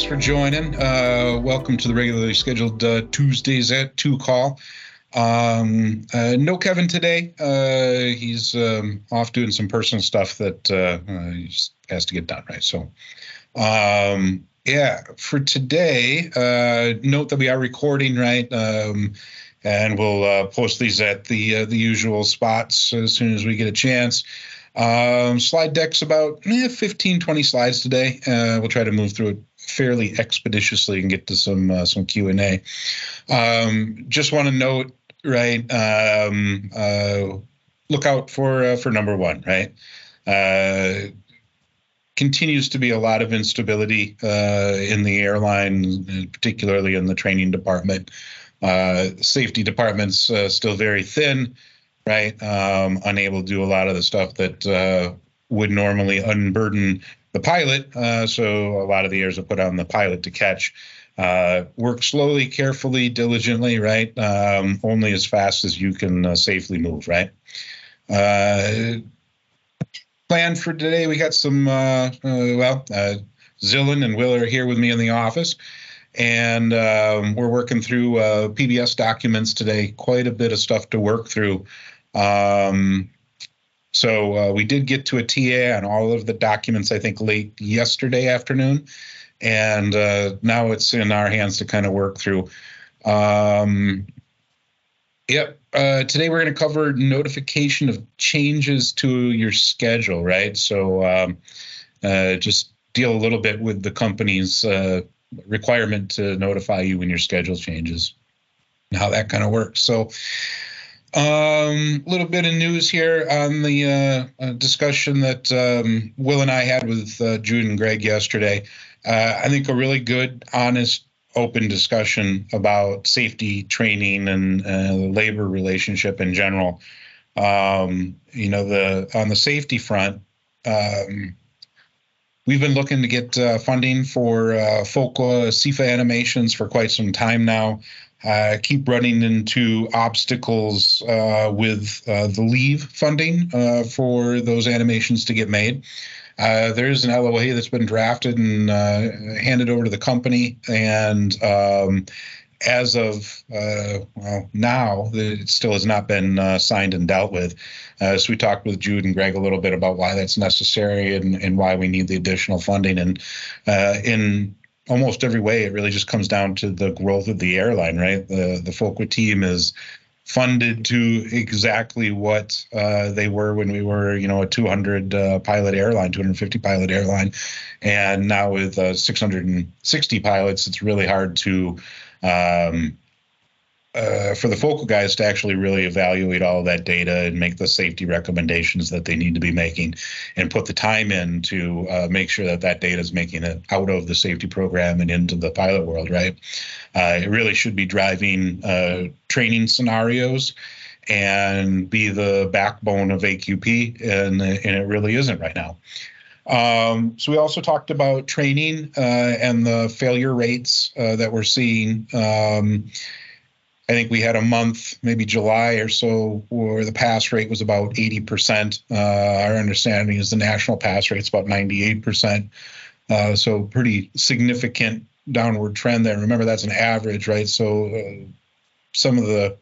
Uh, thanks for joining. Uh, welcome to the regularly scheduled uh, Tuesdays at 2 call. Um, uh, no Kevin today. Uh, he's um, off doing some personal stuff that uh, he has to get done, right? So, um, yeah, for today, note that we are recording, right? Um, and we'll post these at the the usual spots as soon as we get a chance. Um, slide deck's about eh, 15, 20 slides today. Uh, we'll try to move through it fairly expeditiously and get to some uh, some Q and A. Um, just want to note, right? Um, uh, look out for uh, for number one, right? Uh, continues to be a lot of instability uh, in the airline, particularly in the training department. safety department's still very thin right? Um, unable to do a lot of the stuff that would normally unburden the pilot. Uh, so a lot of the airs are put on the pilot to catch. Uh, work slowly, carefully, diligently, right? Um, only as fast as you can uh, safely move, right? Uh, plan for today, we got some, uh, well, Zillan and Will are here with me in the office and um, we're working through uh, PBS documents today. Quite a bit of stuff to work through um, so uh, we did get to a TA on all of the documents, I think, late yesterday afternoon. And uh, now it's in our hands to kind of work through. Um, yep. Uh, today we're going to cover notification of changes to your schedule, right? So um, uh, just deal a little bit with the company's uh, requirement to notify you when your schedule changes and how that kind of works. So a um, little bit of news here on the uh, uh, discussion that um, Will and I had with uh, Jude and Greg yesterday. Uh, I think a really good, honest, open discussion about safety training and uh, the labor relationship in general. Um, you know, the on the safety front, um, we've been looking to get uh, funding for uh, FOQA CEFA animations for quite some time now uh, keep running into obstacles uh, with uh, the leave funding uh, for those animations to get made. Uh, there's an LOA that's been drafted and uh, handed over to the company, and um, as of well now, it still has not been signed and dealt with. so we talked with Jude and Greg a little bit about why that's necessary and, and why we need the additional funding. And in almost every way, it really just comes down to the growth of the airline, right? The the FOQA team is funded to exactly what uh, they were when we were, you know, a 200 uh, pilot airline, 250 pilot airline, and now with uh, 660 pilots, it's really hard to um, uh, for the FOQA guys to actually really evaluate all that data and make the safety recommendations that they need to be making and put the time in to uh, make sure that that data is making it out of the safety program and into the pilot world, right? Uh, it really should be driving uh, training scenarios and be the backbone of AQP, and, and it really isn't right now. Um, so we also talked about training uh, and the failure rates uh, that we're seeing. Um, I think we had a month, maybe July or so, where the pass rate was about 80%. Uh, our understanding is the national pass rate is about 98%. Uh, so pretty significant downward trend there. Remember, that's an average, right? So uh, some of the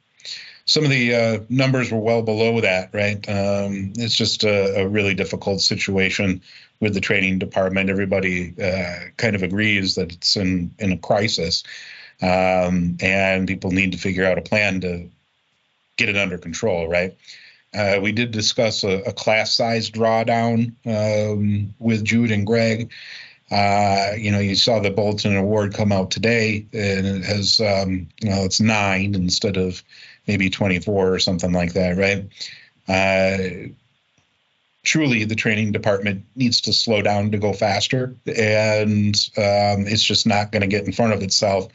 some of the uh, numbers were well below that, right? Um, it's just a, a, really difficult situation with the training department. Everybody uh, kind of agrees that it's in in a crisis um, and people need to figure out a plan to get it under control, right? Uh, we did discuss a, a class size drawdown um, with Jude and Greg. Uh, you know, you saw the Bulletin Award come out today, and it has, um, you know, it's nine instead of maybe 24 or something like that, right? Uh, truly, the training department needs to slow down to go faster, and um, it's just not going to get in front of itself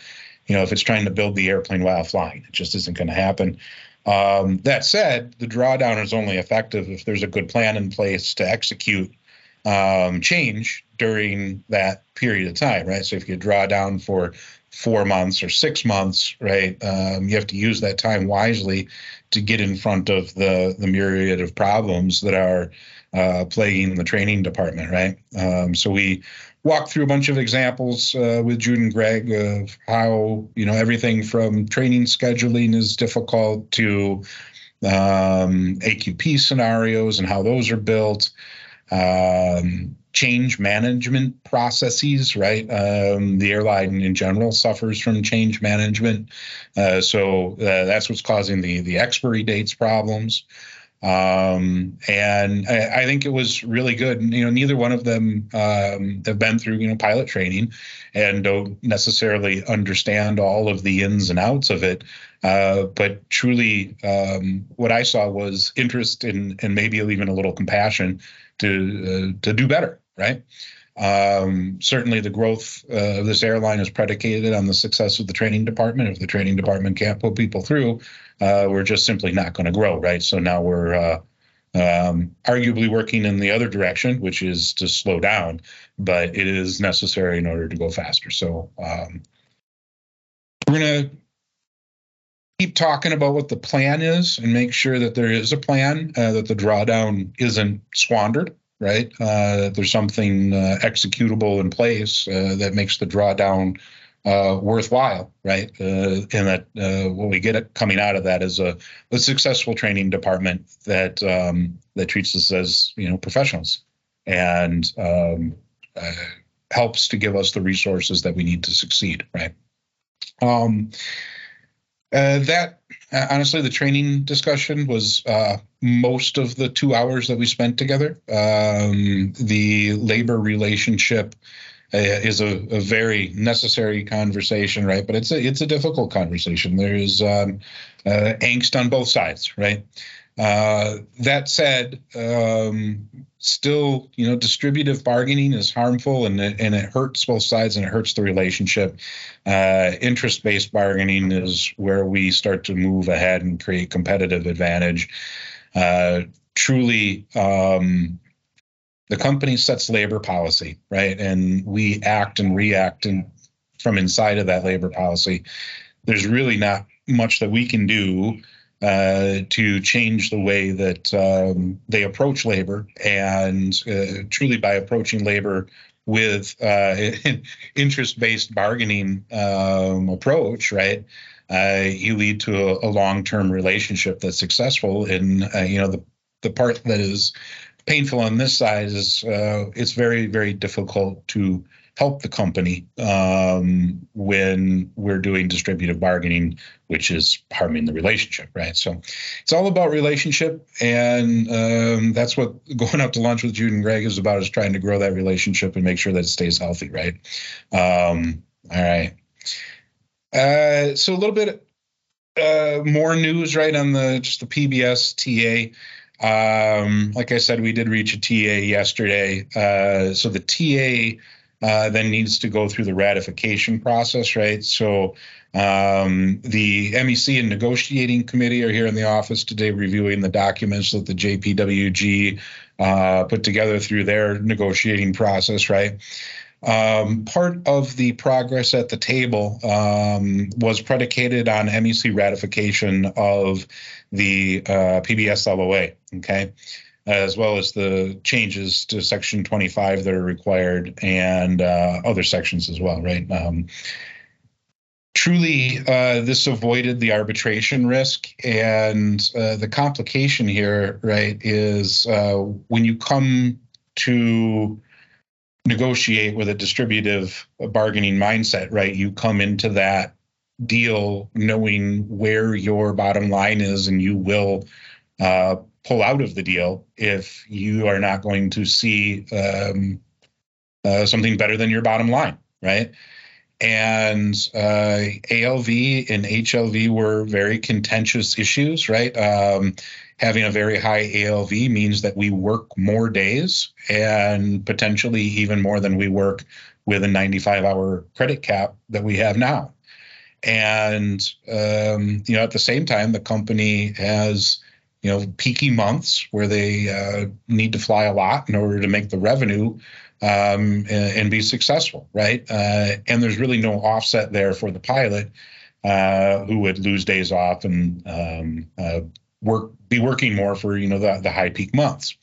you know, if it's trying to build the airplane while flying, it just isn't going to happen. Um, that said, the drawdown is only effective if there's a good plan in place to execute um, change during that period of time, right? So if you draw down for four months or six months, right, um, you have to use that time wisely to get in front of the the myriad of problems that are uh, plaguing the training department, right? Um, so we walk through a bunch of examples uh, with Jude and Greg of how you know everything from training scheduling is difficult to um, AQP scenarios and how those are built. Um, change management processes, right? Um, the airline in general suffers from change management, uh, so uh, that's what's causing the the expiry dates problems. Um, and I, I, think it was really good. You know, neither one of them um, have been through you know pilot training, and don't necessarily understand all of the ins and outs of it. Uh, but truly, um, what I saw was interest in, and maybe even a little compassion to uh, to do better. Right. Um, certainly, the growth uh, of this airline is predicated on the success of the training department. If the training department can't put people through, uh, we're just simply not going to grow, right? So now we're uh, um, arguably working in the other direction, which is to slow down, but it is necessary in order to go faster. So um, we're going to keep talking about what the plan is and make sure that there is a plan, uh, that the drawdown isn't squandered, right? Uh, that there's something uh, executable in place uh, that makes the drawdown uh, worthwhile, right? Uh, and that uh, what we get coming out of that is a, a successful training department that um, that treats us as you know professionals and um, uh, helps to give us the resources that we need to succeed, right? Um, uh, that honestly, the training discussion was uh, most of the two hours that we spent together. Um, the labor relationship uh, is a, a, very necessary conversation, right? But it's a it's a difficult conversation. There is um, uh, angst on both sides, right? Uh, that said, um, still, you know, distributive bargaining is harmful and it, and it hurts both sides and it hurts the relationship. Uh, interest-based bargaining is where we start to move ahead and create competitive advantage. Uh, truly, um, the company sets labor policy, right? And we act and react and from inside of that labor policy. There's really not much that we can do uh, to change the way that um, they approach labor, and uh, truly by approaching labor with uh, interest-based bargaining um, approach, right? Uh, you lead to a, a, long-term relationship that's successful. And uh, you know the the part that is painful on this side is uh, it's very very difficult to help the company um, when we're doing distributive bargaining, which is harming the relationship, right? So it's all about relationship, and um, that's what going out to lunch with Jude and Greg is about: is trying to grow that relationship and make sure that it stays healthy, right? Um, all right. Uh, so a little bit uh, more news, right, on the just the PBS TA. Um, like I said, we did reach a TA yesterday. Uh, so the TA uh, then needs to go through the ratification process, right? So um, the MEC and negotiating committee are here in the office today reviewing the documents that the JPWG uh, put together through their negotiating process, right? Um, part of the progress at the table um, was predicated on MEC ratification of the uh, PBS LOA, okay, as well as the changes to Section 25 that are required and uh, other sections as well, right? Um, truly, uh, this avoided the arbitration risk. And uh, the complication here, right, is uh, when you come to negotiate with a distributive bargaining mindset, right? You come into that deal knowing where your bottom line is, and you will uh, pull out of the deal if you are not going to see um, uh, something better than your bottom line, right? And uh, ALV and HLV were very contentious issues, right? Um, having a very high ALV means that we work more days and potentially even more than we work with a 95 hour credit cap that we have now. And, um, you know, at the same time, the company has, you know, peaky months where they uh, need to fly a lot in order to make the revenue um, and, and, be successful, right? Uh, and there's really no offset there for the pilot uh, who would lose days off and um, uh, work be working more for you know the, the high peak months.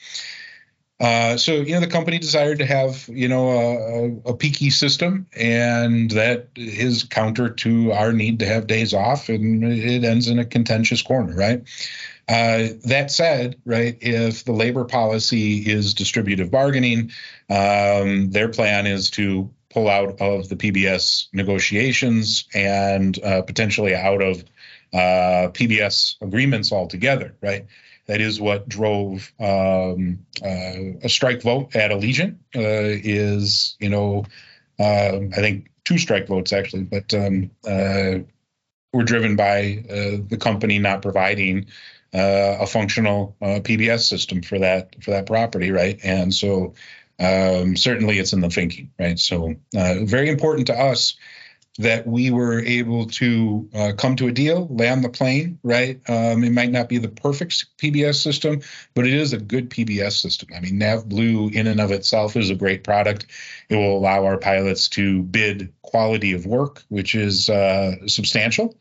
Uh, so you know the company desired to have you know a, a, peaky system, and that is counter to our need to have days off, and it ends in a contentious corner, right? Uh, that said, right, if the labor policy is distributive bargaining, um, their plan is to pull out of the PBS negotiations and uh, potentially out of uh, PBS agreements altogether, right? That is what drove um, uh, a strike vote at Allegiant. Uh, is you know, um, I think two strike votes actually, but um, uh, were driven by uh, the company not providing uh, a functional PBS system for that for that property, right? And so um, certainly it's in the thinking, right? So very important to us that we were able to uh, come to a deal, land the plane, right? Um, it might not be the perfect PBS system, but it is a good PBS system. I mean, NavBlue in and of itself is a great product. It will allow our pilots to bid quality of work, which is uh, substantial.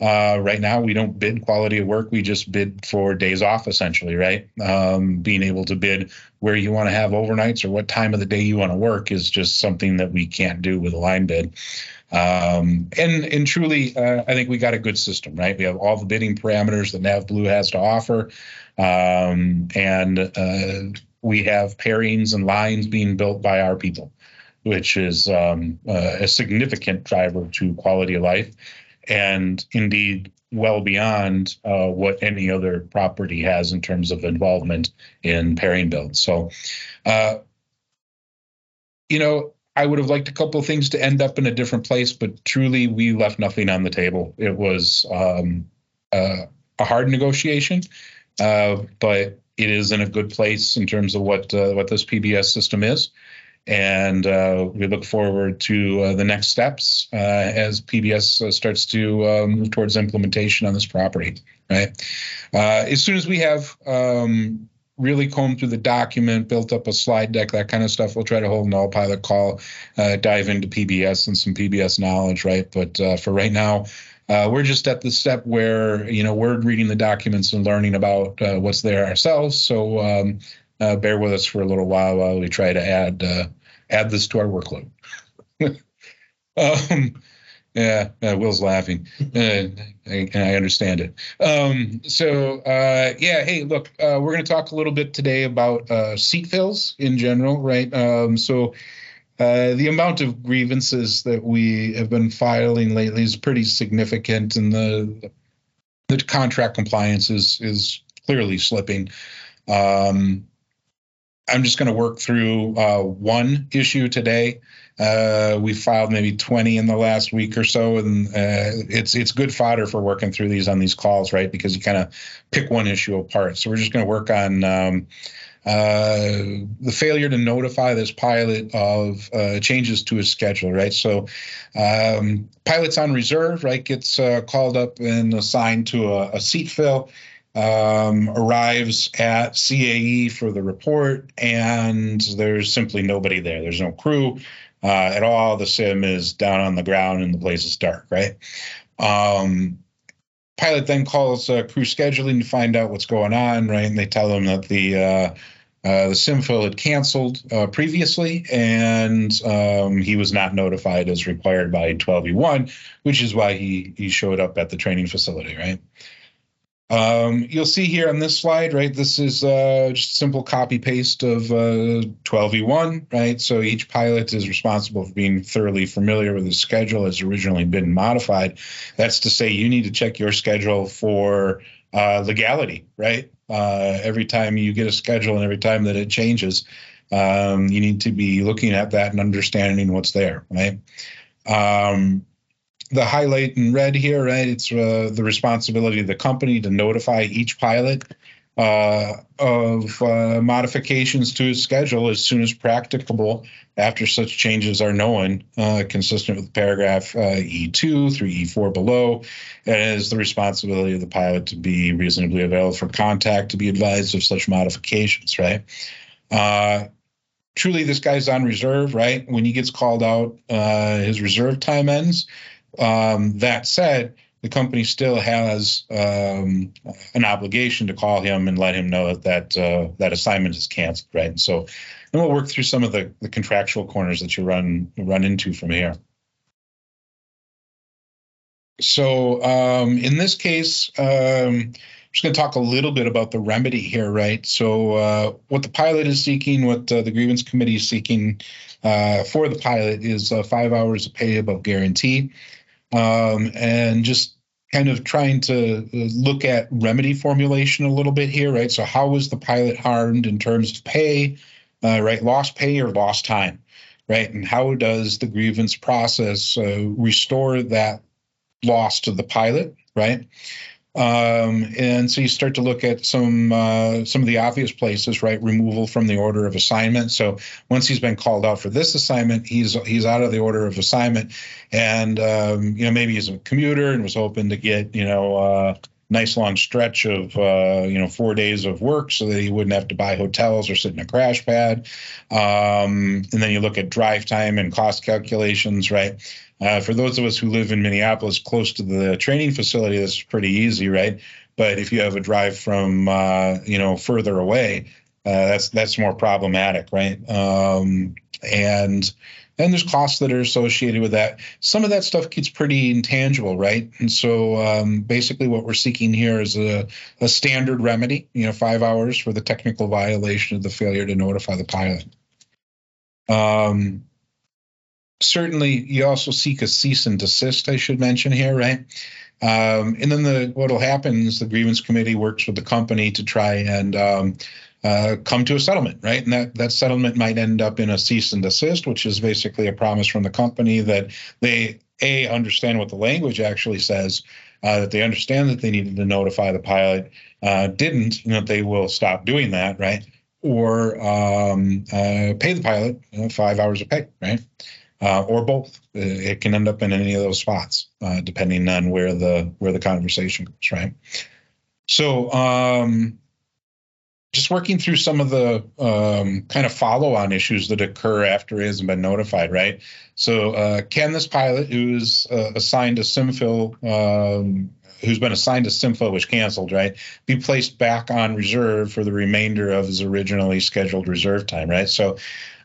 Uh, right now, we don't bid quality of work. We just bid for days off, essentially, right? Um, being able to bid where you want to have overnights or what time of the day you want to work is just something that we can't do with a line bid. Um, and and truly, uh, I think we got a good system, right? We have all the bidding parameters that NavBlue has to offer, um, and uh, we have pairings and lines being built by our people, which is um, uh, a significant driver to quality of life, and indeed well beyond uh, what any other property has in terms of involvement in pairing builds. So, uh, you know, I would have liked a couple of things to end up in a different place, but truly we left nothing on the table. It was um, uh, a hard negotiation, uh, but it is in a good place in terms of what uh, what this PBS system is, and uh, we look forward to uh, the next steps uh, as PBS starts to move towards implementation on this property. Right, as soon as we have um, really combed through the document, built up a slide deck, that kind of stuff. We'll try to hold an all pilot call, uh, dive into PBS and some PBS knowledge, right? But uh, for right now, uh, we're just at the step where you know we're reading the documents and learning about uh, what's there ourselves. So um, uh, bear with us for a little while while we try to add uh, add this to our workload. um, yeah, uh, Will's laughing, uh, and I understand it. Um, so, uh, yeah, hey, look, uh, we're going to talk a little bit today about uh, seat fills in general, right? Um, so, uh, the amount of grievances that we have been filing lately is pretty significant, and the the contract compliance is is clearly slipping. Um, I'm just going to work through one issue today. Uh, we filed maybe 20 in the last week or so, and uh, it's it's good fodder for working through these on these calls, right? Because you kind of pick one issue apart. So we're just going to work on um, uh, the failure to notify this pilot of uh, changes to his schedule, right? So, um, pilots on reserve, right, gets uh, called up and assigned to a, a seat fill. Um, arrives at CAE for the report, and there's simply nobody there. There's no crew uh, at all. The sim is down on the ground and the place is dark, right? Um, pilot then calls uh, crew scheduling to find out what's going on, right? And they tell them that the uh, uh, the had canceled uh, previously, and um, he was not notified as required by 12E1, which is why he he showed up at the training facility, right? Um, you'll see here on this slide, right? This is uh, just simple copy paste of uh, 12E1, right? So each pilot is responsible for being thoroughly familiar with the schedule as originally been modified. That's to say, you need to check your schedule for uh, legality, right? Uh, every time you get a schedule and every time that it changes, um, you need to be looking at that and understanding what's there, right? Um, the highlight in red here, right? It's uh, the responsibility of the company to notify each pilot uh, of uh, modifications to his schedule as soon as practicable after such changes are known, uh, consistent with paragraph uh, E2 through E4 below. And it is the responsibility of the pilot to be reasonably available for contact to be advised of such modifications, right? Uh, truly, this guy's on reserve, right? When he gets called out, his reserve time ends. Um, that said, the company still has um, an obligation to call him and let him know that uh, that assignment is canceled, right? And so, and we'll work through some of the, the contractual corners that you run run into from here. So um, in this case, um, I'm just going to talk a little bit about the remedy here, right? So uh, what the pilot is seeking, what uh, the grievance committee is seeking uh, for the pilot is uh, five hours of pay above guarantee, um, and just kind of trying to uh, look at remedy formulation a little bit here, right? So how was the pilot harmed in terms of pay, uh, right? Lost pay or lost time, right? And how does the grievance process restore that loss to the pilot, right? Um, and so you start to look at some uh, some of the obvious places, right? Removal from the order of assignment. So once he's been called out for this assignment, he's he's out of the order of assignment, and um, you know maybe he's a commuter and was hoping to get you know uh, nice long stretch of uh, you know four days of work so that he wouldn't have to buy hotels or sit in a crash pad. Um, and then you look at drive time and cost calculations, right? Uh, for those of us who live in Minneapolis, close to the training facility, this is pretty easy, right? But if you have a drive from uh, you know further away, uh, that's that's more problematic, right? Um, and and there's costs that are associated with that. Some of that stuff gets pretty intangible, right? And so um, basically, what we're seeking here is a, a standard remedy, you know, five hours for the technical violation of the failure to notify the pilot. Um, certainly you also seek a cease and desist i should mention here right? Um, and then the what will happen is the grievance committee works with the company to try and um, uh, come to a settlement right? And that that settlement might end up in a cease and desist which is basically a promise from the company that they a understand what the language actually says uh, that they understand that they needed to notify the pilot uh, didn't know they will stop doing that right? Or um, uh, pay the pilot you know, five hours of pay right uh, or both. Uh, it can end up in any of those spots, uh, depending on where the where the conversation goes. Right. So, um, just working through some of the um, kind of follow-on issues that occur after it hasn't been notified. Right. So, uh, can this pilot who's uh, assigned a SimFill um, who's been assigned to SimFill, was canceled, right, be placed back on reserve for the remainder of his originally scheduled reserve time, right? So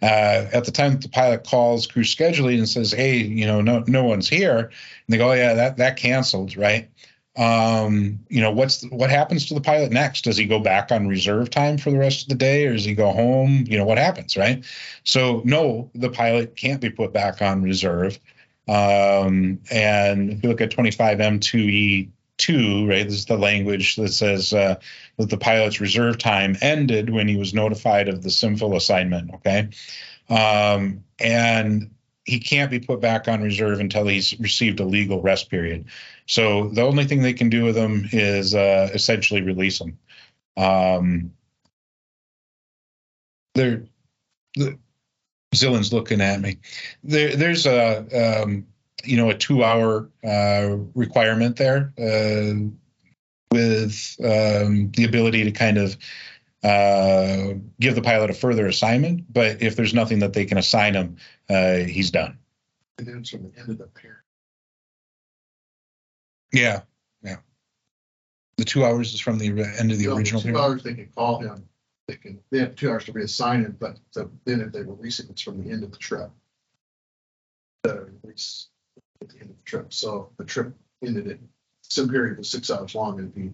uh, at the time the pilot calls crew scheduling and says, "Hey, you know, no no one's here," and they go, "Oh yeah, that that canceled, right?" Um, you know, what's what happens to the pilot next? Does he go back on reserve time for the rest of the day, or does he go home? You know, what happens, right? So no, the pilot can't be put back on reserve. Um, and if you look at 25M2E two, right? This is the language that says uh, that the pilot's reserve time ended when he was notified of the SimFill assignment. Okay, um, and he can't be put back on reserve until he's received a legal rest period. So the only thing they can do with him is uh, essentially release him. Um, there, the Zillion's looking at me. There, there's a um, you know a two hour uh, requirement there uh, with um, the ability to kind of uh, give the pilot a further assignment. But if there's nothing that they can assign him, uh, he's done. And then from the end of the pair. Yeah, yeah. The two hours is from the end of the So original. Two period. hours, they can call him, they can, they have two hours to reassign him, but the- then if they release it, it's from the end of the trip. The release at the end of the trip, so the trip ended at, some period was six hours long, it'd be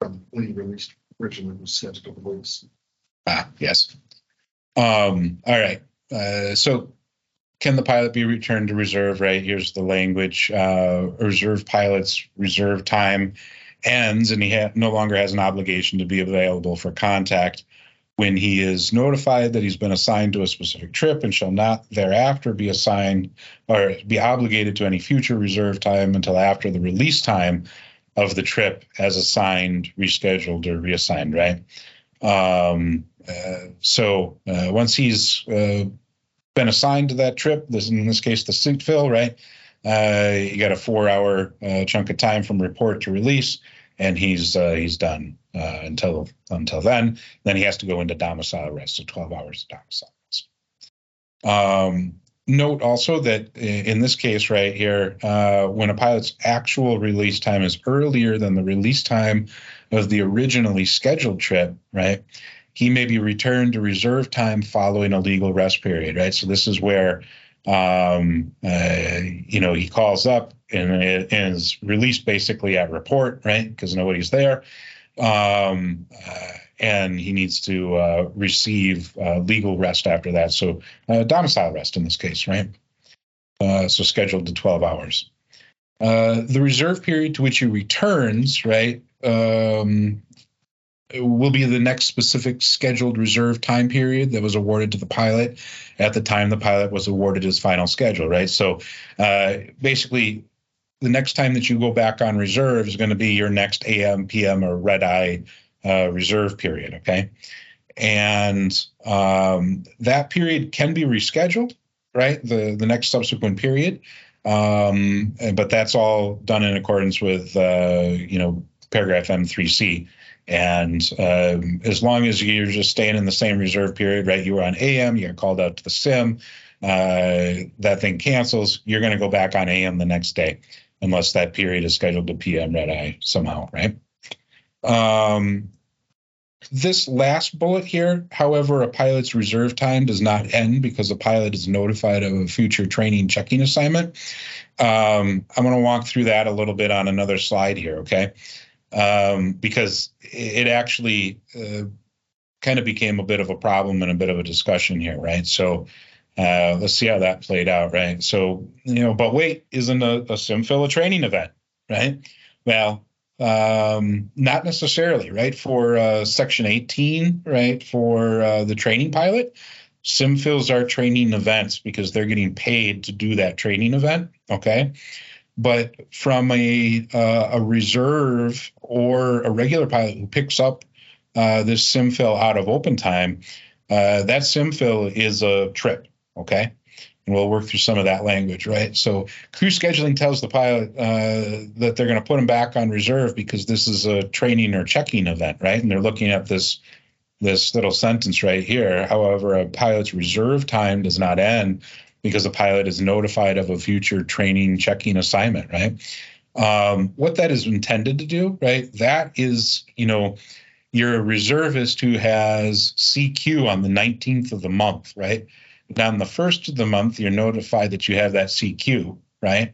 from when he released originally was scheduled to release. Ah, yes. Um, all right. Uh, so can the pilot be returned to reserve? Right. Here's the language. Uh, reserve pilot's reserve time ends and he ha- no longer has an obligation to be available for contact when he is notified that he's been assigned to a specific trip and shall not thereafter be assigned or be obligated to any future reserve time until after the release time of the trip as assigned, rescheduled, or reassigned, right? Um, uh, so uh, once he's uh, been assigned to that trip, this in this case the suit fill, right? Uh, you got a four-hour uh, chunk of time from report to release, and he's uh, he's done uh, until until then. Then he has to go into domicile rest, so 12 hours of domicile rest. Um, note also that in this case right here, uh, when a pilot's actual release time is earlier than the release time of the originally scheduled trip, right? He may be returned to reserve time following a legal rest period, right? So this is where, um, uh, you know, he calls up and, it- and is released basically at report, right? Because nobody's there. Um, uh, and he needs to uh, receive uh, legal rest after that. So uh, domicile rest in this case, right? Uh, so scheduled to 12 hours. Uh, the reserve period to which he returns, right, um, will be the next specific scheduled reserve time period that was awarded to the pilot at the time the pilot was awarded his final schedule, right? So uh, basically, the next time that you go back on reserve is going to be your next AM, PM, or red eye uh, reserve period, okay? And um, that period can be rescheduled, right? The the next subsequent period, um, but that's all done in accordance with uh, you know paragraph M3C. And um, as long as you're just staying in the same reserve period, right? You were on AM, you're called out to the sim, uh, that thing cancels. You're going to go back on AM the next day, unless that period is scheduled to PM red eye somehow, right? Um, this last bullet here, however, a pilot's reserve time does not end because a pilot is notified of a future training checking assignment. Um, I'm going to walk through that a little bit on another slide here, okay? Um, because it actually uh, kind of became a bit of a problem and a bit of a discussion here, right? So uh, let's see how that played out, right? So, you know, but wait, isn't a, a SimFill a training event, right? Well, um, not necessarily, right? For uh, Section 18, right? For uh, the training pilot, SimFills are training events because they're getting paid to do that training event, okay? But from a uh, a reserve or a regular pilot who picks up uh, this SimFill out of open time, uh, that SimFill is a trip, okay? And we'll work through some of that language, right? So crew scheduling tells the pilot uh, that they're going to put them back on reserve because this is a training or checking event, right? And they're looking at this this little sentence right here. However, a pilot's reserve time does not end because the pilot is notified of a future training checking assignment, right? Um, what that is intended to do, right? That is, you know, you're a reservist who has CQ on the 19th of the month, right? on the first of the month, you're notified that you have that CQ, right?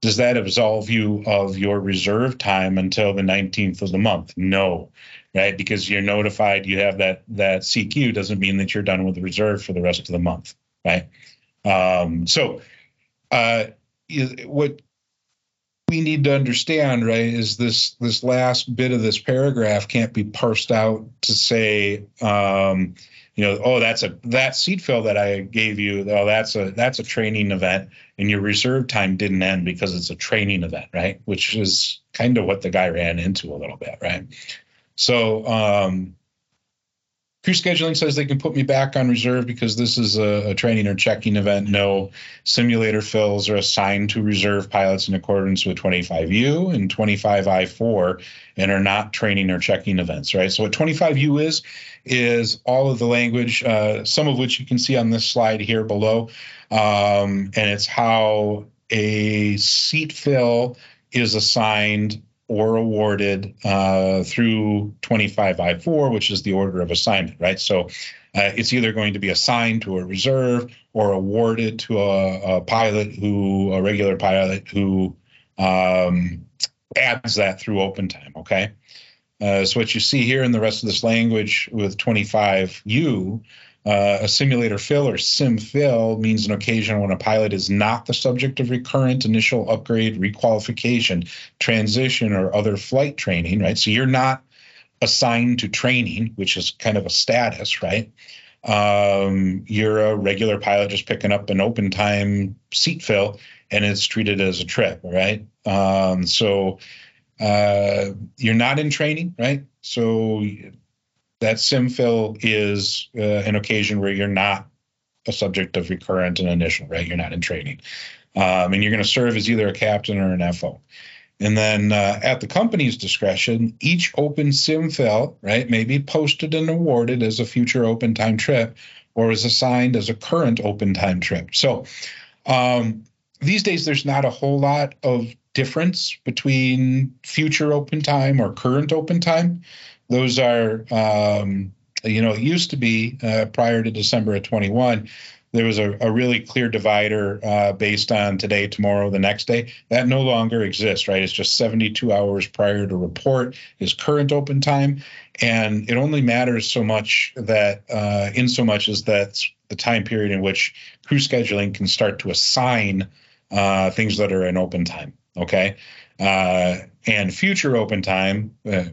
Does that absolve you of your reserve time until the 19th of the month? No, right? Because you're notified you have that that CQ doesn't mean that you're done with the reserve for the rest of the month, right? Um, so, uh, what we need to understand, right, is this this last bit of this paragraph can't be parsed out to say, um, you know, oh, that's a that seat fill that I gave you. Oh, that's a that's a training event, and your reserve time didn't end because it's a training event, right? Which is kind of what the guy ran into a little bit, right? So, um, crew scheduling says they can put me back on reserve because this is a, a training or checking event. No simulator fills are assigned to reserve pilots in accordance with 25U and 25I4 and are not training or checking events, right? So what 25U is, is all of the language, uh, some of which you can see on this slide here below. Um, and it's how a seat fill is assigned or awarded uh, through 25I4, which is the order of assignment, right? So uh, it's either going to be assigned to a reserve or awarded to a, a pilot who, a regular pilot who um, adds that through open time, okay? Uh, so what you see here in the rest of this language with 25U, uh, a simulator fill or sim fill means an occasion when a pilot is not the subject of recurrent initial upgrade, requalification, transition, or other flight training, right? So you're not assigned to training, which is kind of a status, right? Um, you're a regular pilot just picking up an open time seat fill and it's treated as a trip, right? Um, so uh, you're not in training, right? So that sim fill is uh, an occasion where you're not a subject of recurrent and initial, right? You're not in training. Um, and you're going to serve as either a captain or an FO. And then uh, at the company's discretion, each open sim fill, right, may be posted and awarded as a future open time trip or is assigned as a current open time trip. So um, these days, there's not a whole lot of difference between future open time or current open time. Those are, um, you know, it used to be uh, prior to December of 21 there was a, a really clear divider uh, based on today, tomorrow, the next day. That no longer exists, right? It's just 72 hours prior to report is current open time. And it only matters so much that, uh, in so much as that's the time period in which crew scheduling can start to assign uh, things that are in open time. Okay. Uh, and future open time, uh,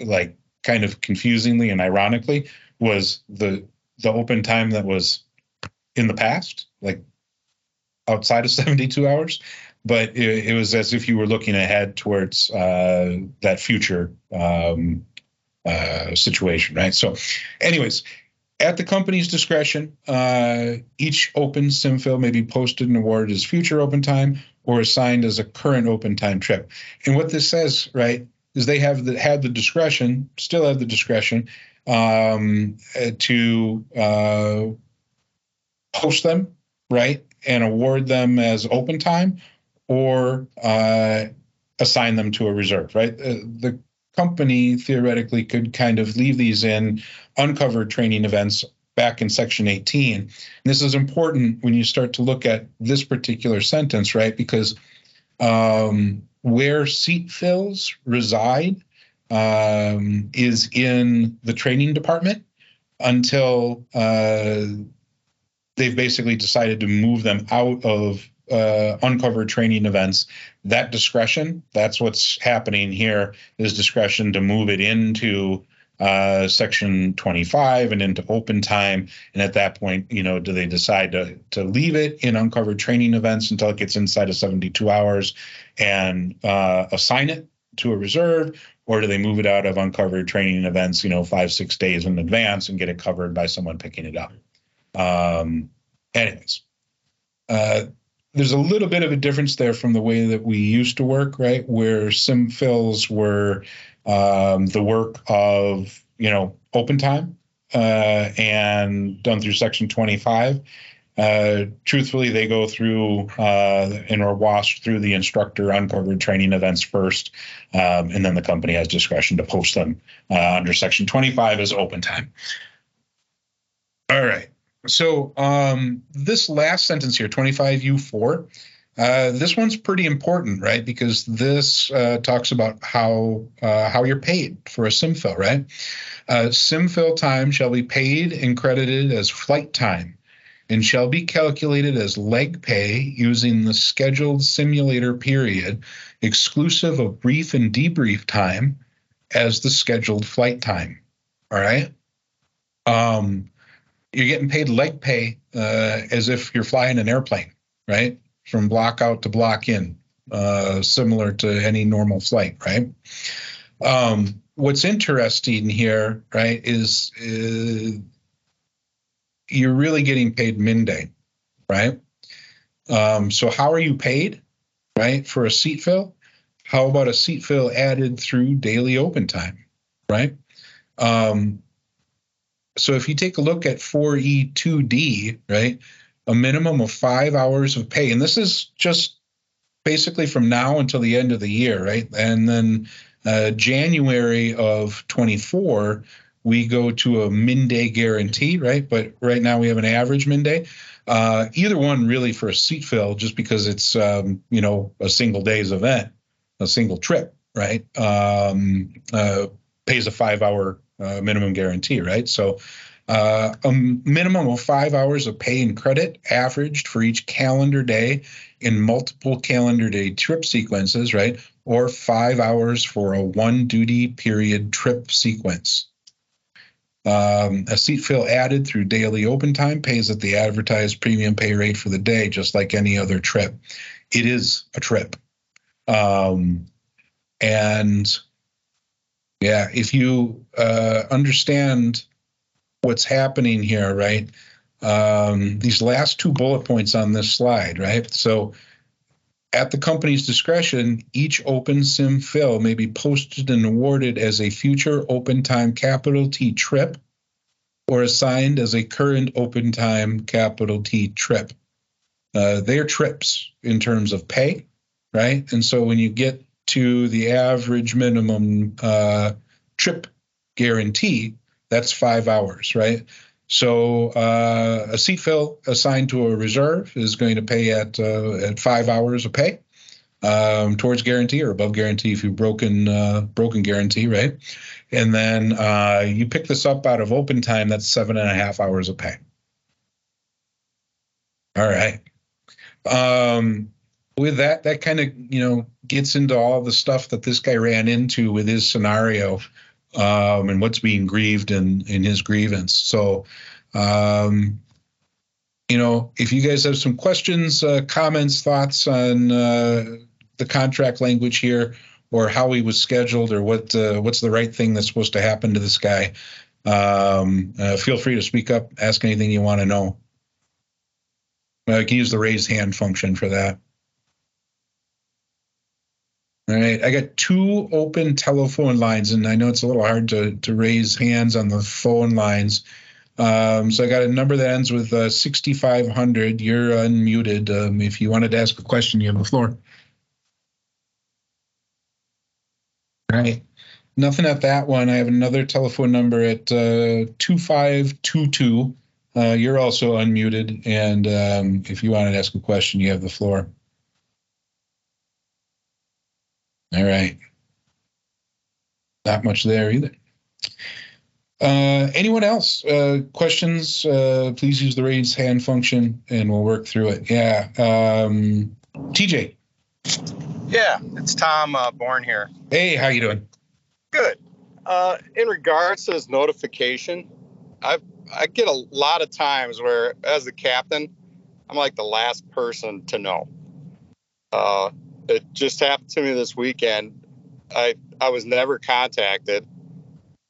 like kind of confusingly and ironically, was the the open time that was in the past, like outside of 72 hours, but it, it was as if you were looking ahead towards uh, that future um, uh, situation, right? So, anyways, at the company's discretion, uh, each open SimFill may be posted and awarded as future open time or assigned as a current open time trip. And what this says, right, is they have the, had the discretion, still have the discretion um, to uh, post them, right, and award them as open time or uh, assign them to a reserve, right? Uh, the company theoretically could kind of leave these in uncovered training events back in section 18. And this is important when you start to look at this particular sentence, right? Because um, where seat fills reside um, is in the training department until uh, they've basically decided to move them out of uh, uncovered training events. That discretion, that's what's happening here, is discretion to move it into uh, section 25 and into open time. And at that point, you know, do they decide to to leave it in uncovered training events until it gets inside of 72 hours and uh, assign it to a reserve, or do they move it out of uncovered training events, you know, five six days in advance and get it covered by someone picking it up? Um, anyways, uh, there's a little bit of a difference there from the way that we used to work, right? Where sim fills were um, the work of, you know, open time uh, and done through Section 25. Uh, truthfully, they go through uh, and are washed through the instructor uncovered training events first, um, and then the company has discretion to post them uh, under Section 25 as open time. All right. So um, this last sentence here, 25U4, uh, this one's pretty important, right? Because this uh, talks about how uh, how you're paid for a simfill, right? Uh, simfill time shall be paid and credited as flight time, and shall be calculated as leg pay using the scheduled simulator period, exclusive of brief and debrief time, as the scheduled flight time. All right. Um, you're getting paid leg pay uh, as if you're flying an airplane, right? From block out to block in, uh, similar to any normal flight, right? Um, what's interesting here, right, is uh, you're really getting paid min day, right? Um, so how are you paid, right, for a seat fill? How about a seat fill added through daily open time, right? Um, so if you take a look at 4E2D, right, a minimum of five hours of pay, and this is just basically from now until the end of the year, right? And then uh, January of 24, we go to a min day guarantee, right? But right now we have an average min day. Uh, either one really for a seat fill, just because it's um, you know a single day's event, a single trip, right? Um, uh, pays a five hour uh, minimum guarantee, right? So uh, a minimum of five hours of pay and credit averaged for each calendar day in multiple calendar day trip sequences, right? Or five hours for a one duty period trip sequence. Um, a seat fill added through daily open time pays at the advertised premium pay rate for the day, just like any other trip. It is a trip. Um, and yeah, if you uh, understand what's happening here, right? Um, these last two bullet points on this slide, right? So, at the company's discretion, each open sim fill may be posted and awarded as a future open time capital T trip or assigned as a current open time capital T trip. Uh, they're trips in terms of pay, right? And so when you get to the average minimum uh, trip guarantee, that's five hours, right? So uh, a seat fill assigned to a reserve is going to pay at uh, at five hours of pay um, towards guarantee or above guarantee if you've broken uh, broken guarantee, right? And then uh, you pick this up out of open time. That's seven and a half hours of pay. All right. Um, with that, that kind of you know gets into all the stuff that this guy ran into with his scenario um, and what's being grieved in in his grievance. So, um, you know, if you guys have some questions, uh, comments, thoughts on uh, the contract language here, or how he was scheduled, or what uh, what's the right thing that's supposed to happen to this guy, um, uh, feel free to speak up, ask anything you want to know. I can use the raise hand function for that. All right, I got two open telephone lines, and I know it's a little hard to to raise hands on the phone lines. Um, so I got a number that ends with uh, 6500. You're unmuted. Um, if you wanted to ask a question, you have the floor. All right. Nothing at that one. I have another telephone number at uh, 2522. Uh, you're also unmuted. And um, if you wanted to ask a question, you have the floor. All right. Not much there either. Uh, anyone else? Uh, questions? Uh, please use the raise hand function and we'll work through it. Yeah. Um, TJ. Yeah, it's Tom uh, Boren here. Hey, how you doing? Good. Uh, in regards to this notification, I I get a lot of times where, as the captain, I'm like the last person to know. Uh, it just happened to me this weekend. I I was never contacted,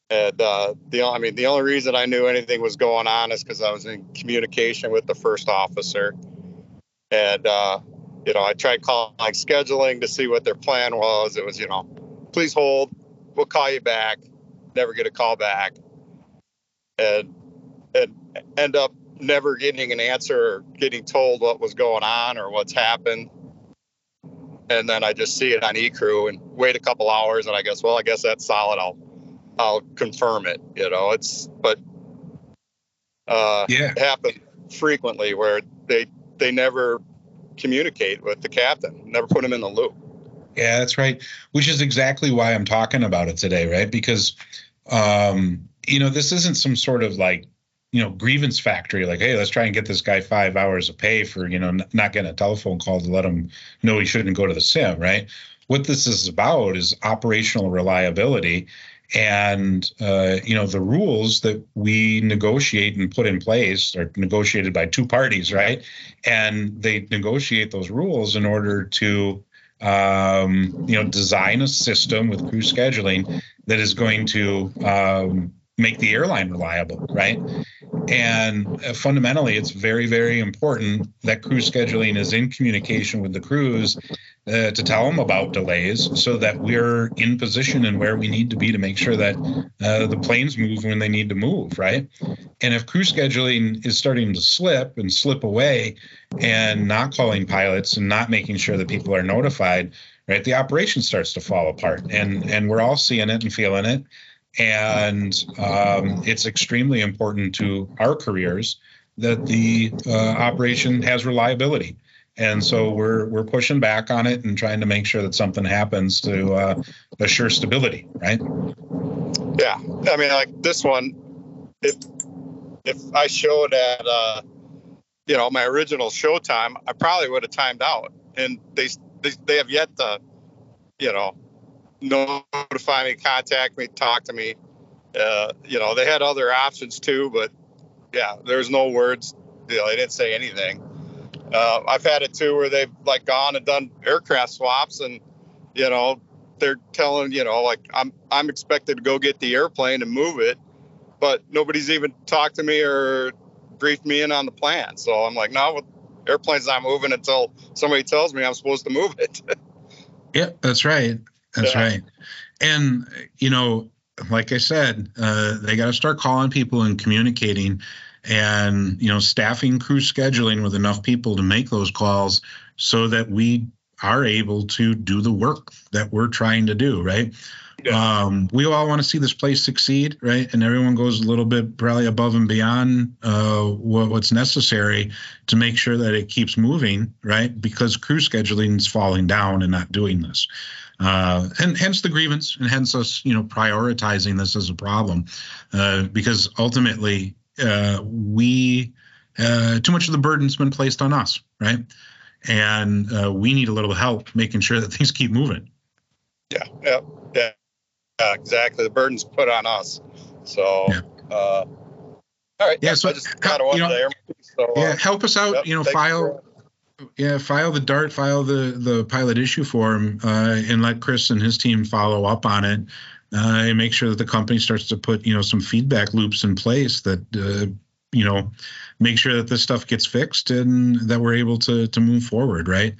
and uh, the I mean the only reason I knew anything was going on is because I was in communication with the first officer, and uh, you know I tried calling like scheduling to see what their plan was. It was you know, please hold, we'll call you back. Never get a call back, and and end up never getting an answer or getting told what was going on or what's happened and then I just see it on eCrew and wait a couple hours, and I guess, well, I guess that's solid. I'll I'll confirm it. You know, it's but uh, Yeah. it happens frequently where they they never communicate with the captain, never put him in the loop. Yeah, that's right. Which is exactly why I'm talking about it today, right? Because, um, you know, this isn't some sort of like, you know, grievance factory. Like, hey, let's try and get this guy five hours of pay for, you know, n- not getting a telephone call to let him know he shouldn't go to the sim, right? What this is about is operational reliability, and uh, you know, the rules that we negotiate and put in place are negotiated by two parties, right? And they negotiate those rules in order to um, you know, design a system with crew scheduling that is going to um, make the airline reliable, right? And uh, fundamentally, it's very, very important that crew scheduling is in communication with the crews uh, to tell them about delays so that we're in position and where we need to be to make sure that uh, the planes move when they need to move, right? And if crew scheduling is starting to slip and slip away and not calling pilots and not making sure that people are notified, right, the operation starts to fall apart. And and we're all seeing it and feeling it. And um, it's extremely important to our careers that the uh, operation has reliability. And so we're we're pushing back on it and trying to make sure that something happens to uh, assure stability, right? Yeah, I mean, like this one, if if I showed at uh, you know my original show time, I probably would have timed out, and they they, they have yet to, you know, notify me, contact me, talk to me. Uh, you know, they had other options too, but yeah, there's no words. You know, they didn't say anything. Uh, I've had it too where they've like gone and done aircraft swaps, and you know, they're telling you know like I'm I'm expected to go get the airplane and move it, but nobody's even talked to me or briefed me in on the plan. So I'm like, no, airplane's not moving until somebody tells me I'm supposed to move it. Yeah, that's right. That's Yeah. right. And you know, like I said, uh, they got to start calling people and communicating, and you know, staffing crew scheduling with enough people to make those calls, so that we are able to do the work that we're trying to do. Right. Um, we all want to see this place succeed, right? And everyone goes a little bit probably above and beyond uh, what, what's necessary to make sure that it keeps moving, right? Because crew scheduling is falling down and not doing this, uh, and hence the grievance, and hence us, you know, prioritizing this as a problem, uh, because ultimately uh, we uh, too much of the burden's been placed on us, right? And uh, we need a little help making sure that things keep moving. Yeah, yeah, yeah, yeah, exactly. The burden's put on us. So, Yeah. uh, all right. Yeah, so, I just kind of wanted know, air. So, Yeah, help us out. yep, you know, file. Yeah, file the DART, file the the pilot issue form, uh, and let Chris and his team follow up on it, uh, and make sure that the company starts to put you know some feedback loops in place that uh, you know make sure that this stuff gets fixed and that we're able to to move forward, right?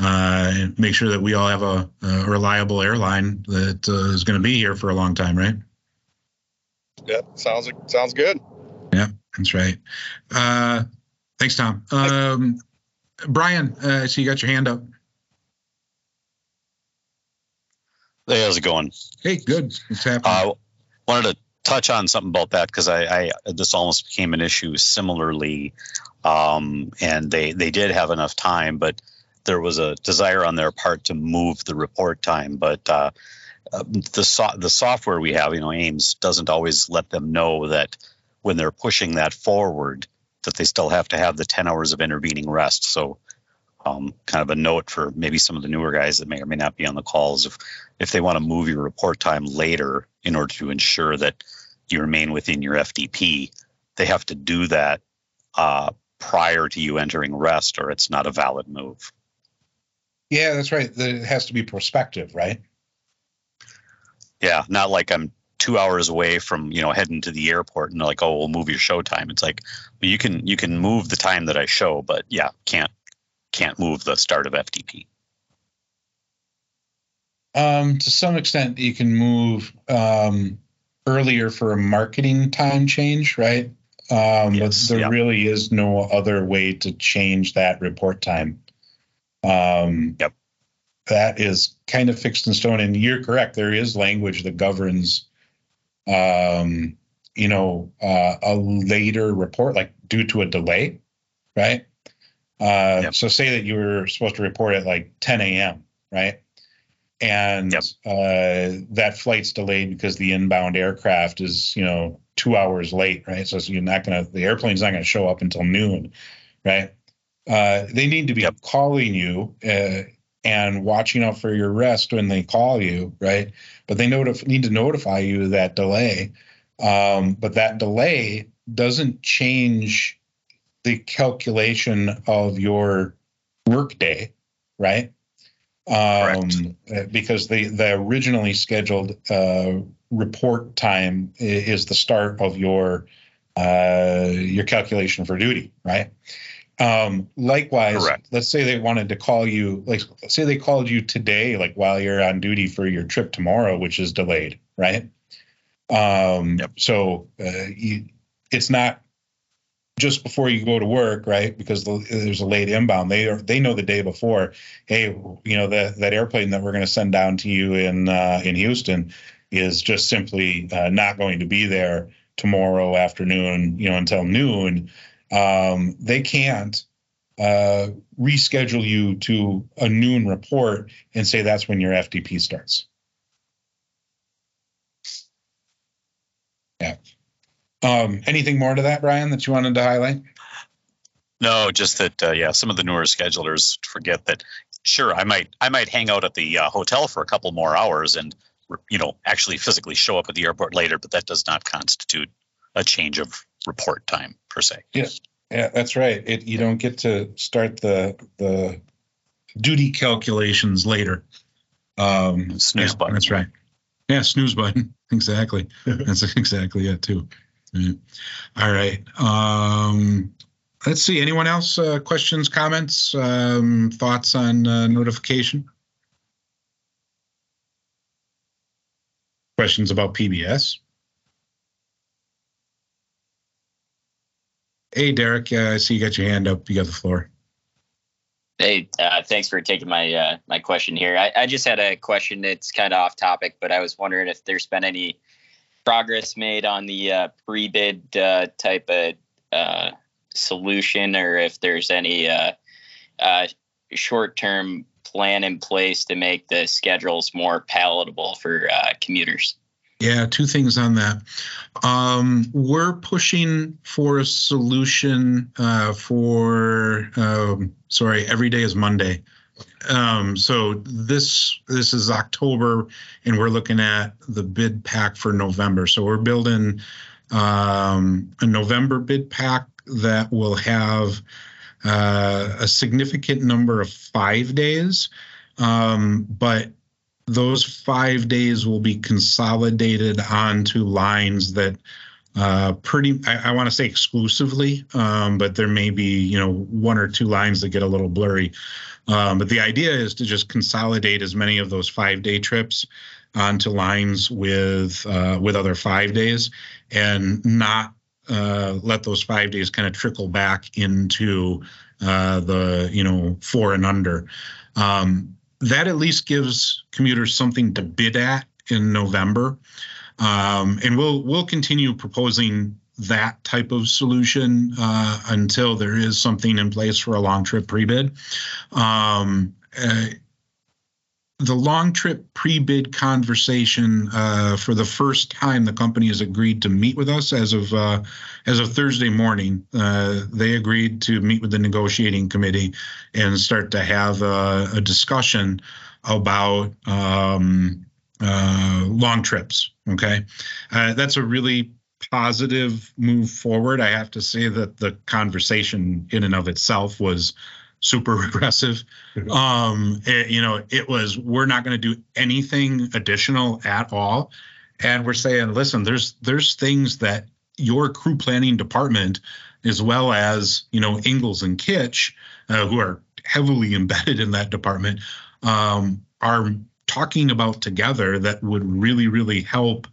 Uh, and make sure that we all have a, a reliable airline that uh, is going to be here for a long time, right? Yeah, sounds sounds good. Yeah, that's right. Uh, thanks, Tom. Um, Brian, uh, I see you got your hand up. Hey, how's it going? Hey, good. What's happening? Uh, wanted to touch on something about that because I, I this almost became an issue similarly, um, and they they did have enough time, but there was a desire on their part to move the report time, but uh, uh, the so- the software we have, you know, AIMS doesn't always let them know that when they're pushing that forward, that they still have to have the ten hours of intervening rest. So. Um, kind of a note for maybe some of the newer guys that may or may not be on the calls. If if they want to move your report time later in order to ensure that you remain within your FDP, they have to do that uh, prior to you entering rest, or it's not a valid move. yeah, that's right. It has to be prospective, right? Yeah, not like I'm two hours away from you know heading to the airport and they're like, oh, we'll move your show time. It's like well, you can you can move the time that I show, but yeah, can't can't move the start of FDP. Um, to some extent, you can move um, earlier for a marketing time change, right? Um, Yes, but there yeah. really is no other way to change that report time. Um, Yep. That is kind of fixed in stone, and you're correct. There is language that governs, um, you know, uh, a later report, like due to a delay, right? Uh, Yep. So, say that you were supposed to report at like 10 a.m., right? And Yep. uh, that flight's delayed because the inbound aircraft is, you know, two hours late, right? So, you're not going to, the airplane's not going to show up until noon, right? Uh, they need to be Yep. calling you uh, and watching out for your rest when they call you, right? But they notif- need to notify you of that delay. Um, but that delay doesn't change the calculation of your workday, right? Um, because the the originally scheduled uh, report time is the start of your uh, your calculation for duty, right? Um, likewise, Correct. let's say they wanted to call you, like say they called you today, like while you're on duty for your trip tomorrow, which is delayed, right? Um, Yep. So uh, you, it's not just before you go to work, right? Because the, there's a late inbound. They are they know the day before. Hey, you know that that airplane that we're going to send down to you in uh, in Houston is just simply uh, not going to be there tomorrow afternoon. You know until noon. Um, they can't uh, reschedule you to a noon report and say that's when your FDP starts. Yeah. Um, anything more to that, Brian, that you wanted to highlight? No, just that uh, yeah, some of the newer schedulers forget that. Sure, I might I might hang out at the uh, hotel for a couple more hours and you know actually physically show up at the airport later, but that does not constitute a change of report time per se. Yeah, that's right. It you don't get to start the the duty calculations later. Um, Snooze yeah, button. That's right. Yeah, snooze button. Exactly. that's exactly it too. Yeah. All right. Um, let's see. Anyone else? Uh, questions, comments, um, thoughts on uh, notification? Questions about PBS? Hey, Derek, uh, I see you got your hand up. You got the floor. Hey, uh, thanks for taking my uh, my question here. I, I just had a question that's kind of off topic, but I was wondering if there's been any progress made on the uh, pre-bid uh, type of uh, solution, or if there's any uh, uh, short-term plan in place to make the schedules more palatable for uh, commuters. Yeah, two things on that. Um, we're pushing for a solution uh, for um, sorry, every day is Monday. Um, so this this is October, and we're looking at the bid pack for November. So we're building um, a November bid pack that will have uh, a significant number of five days, um, but those five days will be consolidated onto lines that uh, pretty I, I want to say exclusively, um, but there may be you know one or two lines that get a little blurry. Um, but the idea is to just consolidate as many of those five day trips onto lines with uh, with other five days and not uh, let those five days kind of trickle back into uh, the you know four and under. Um, that at least gives commuters something to bid at in November. Um, and we'll we'll continue proposing that type of solution uh, until there is something in place for a long trip pre-bid. Um, uh, the long trip pre-bid conversation uh, for the first time the company has agreed to meet with us as of uh, as of Thursday morning. Uh, they agreed to meet with the negotiating committee and start to have a, a discussion about um, uh, long trips. Okay, uh, that's a really positive move forward. I have to say that the conversation in and of itself was super aggressive. Um, it, you know, it was we're not going to do anything additional at all, and we're saying, listen, there's there's things that your crew planning department, as well as you know Ingalls and Kitch, uh, who are heavily embedded in that department, um, are talking about together that would really really help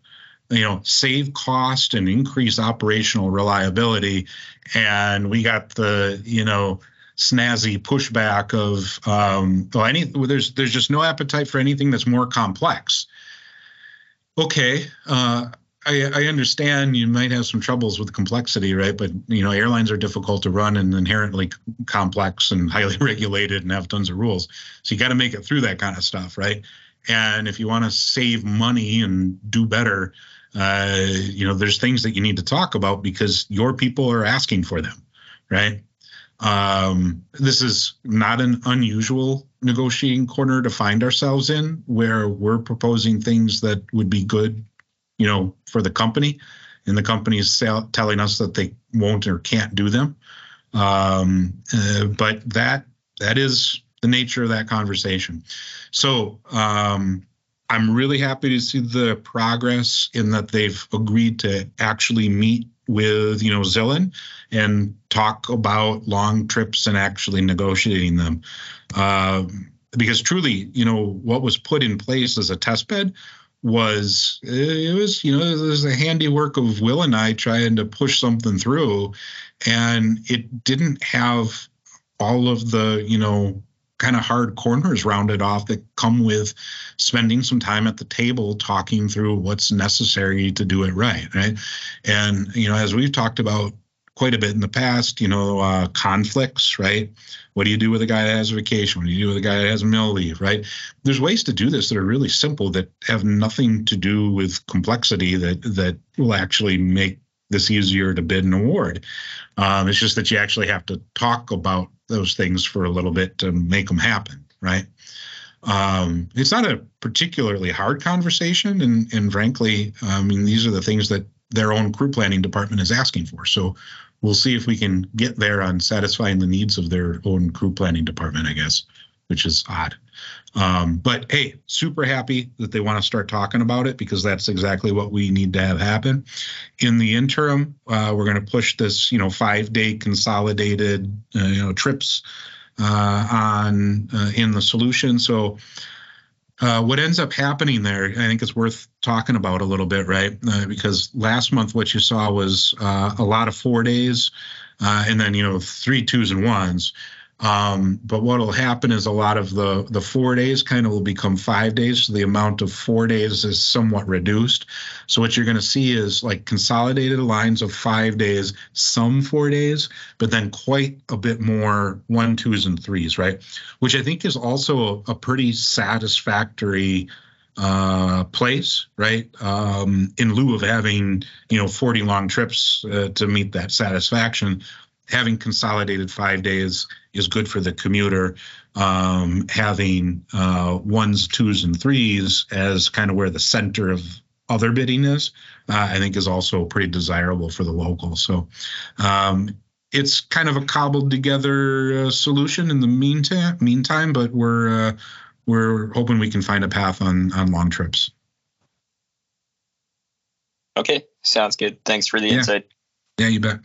you know save cost and increase operational reliability. And we got the you know snazzy pushback of um, well, any there's there's just no appetite for anything that's more complex. Okay, uh, I, I understand you might have some troubles with complexity, right? But you know, airlines are difficult to run and inherently complex and highly regulated and have tons of rules. So you got to make it through that kind of stuff, right? And if you want to save money and do better, uh, you know, there's things that you need to talk about because your people are asking for them, right? Um, this is not an unusual negotiating corner to find ourselves in, where we're proposing things that would be good, you know, for the company, and the company is telling us that they won't or can't do them. Um, uh, but that that is the nature of that conversation. So um, I'm really happy to see the progress in that they've agreed to actually meet with you know Zillan and talk about long trips and actually negotiating them. Uh, because truly, you know, what was put in place as a test bed was it was you know it was a handiwork of Will and I trying to push something through, and it didn't have all of the you know kind of hard corners rounded off that come with spending some time at the table talking through what's necessary to do it right right? And you know as we've talked about quite a bit in the past you know uh, conflicts right? What do you do with a guy that has a vacation? What do you do with a guy that has a mil leave right? There's ways to do this that are really simple that have nothing to do with complexity that that will actually make this easier to bid and award. Um, it's just that you actually have to talk about those things for a little bit to make them happen, right? Um, it's not a particularly hard conversation, and and frankly, I mean these are the things that their own crew planning department is asking for. So we'll see if we can get there on satisfying the needs of their own crew planning department, I guess, which is odd. Um, but hey, super happy that they want to start talking about it because that's exactly what we need to have happen. In the interim, uh, we're going to push this, you know, five day consolidated, uh, you know, trips uh, on uh, in the solution. So uh, what ends up happening there, I think it's worth talking about a little bit, right? Uh, because last month, what you saw was a lot of four days, and then you know three twos and ones. Um, but what will happen is a lot of the the four days kind of will become five days. So the amount of four days is somewhat reduced. So what you're going to see is like consolidated lines of five days, some four days, but then quite a bit more one, twos, and threes, right? Which I think is also a, a pretty satisfactory uh, place, right? Um, in lieu of having you know 40 long trips uh, to meet that satisfaction, having consolidated five days is good for the commuter. Um, having uh, ones, twos, and threes as kind of where the center of other bidding is, uh, I think is also pretty desirable for the local. So um, it's kind of a cobbled together uh, solution in the meantime. Meantime, but we're uh, we're hoping we can find a path on on long trips. Okay, sounds good. Thanks for the Yeah. insight. Yeah, you bet.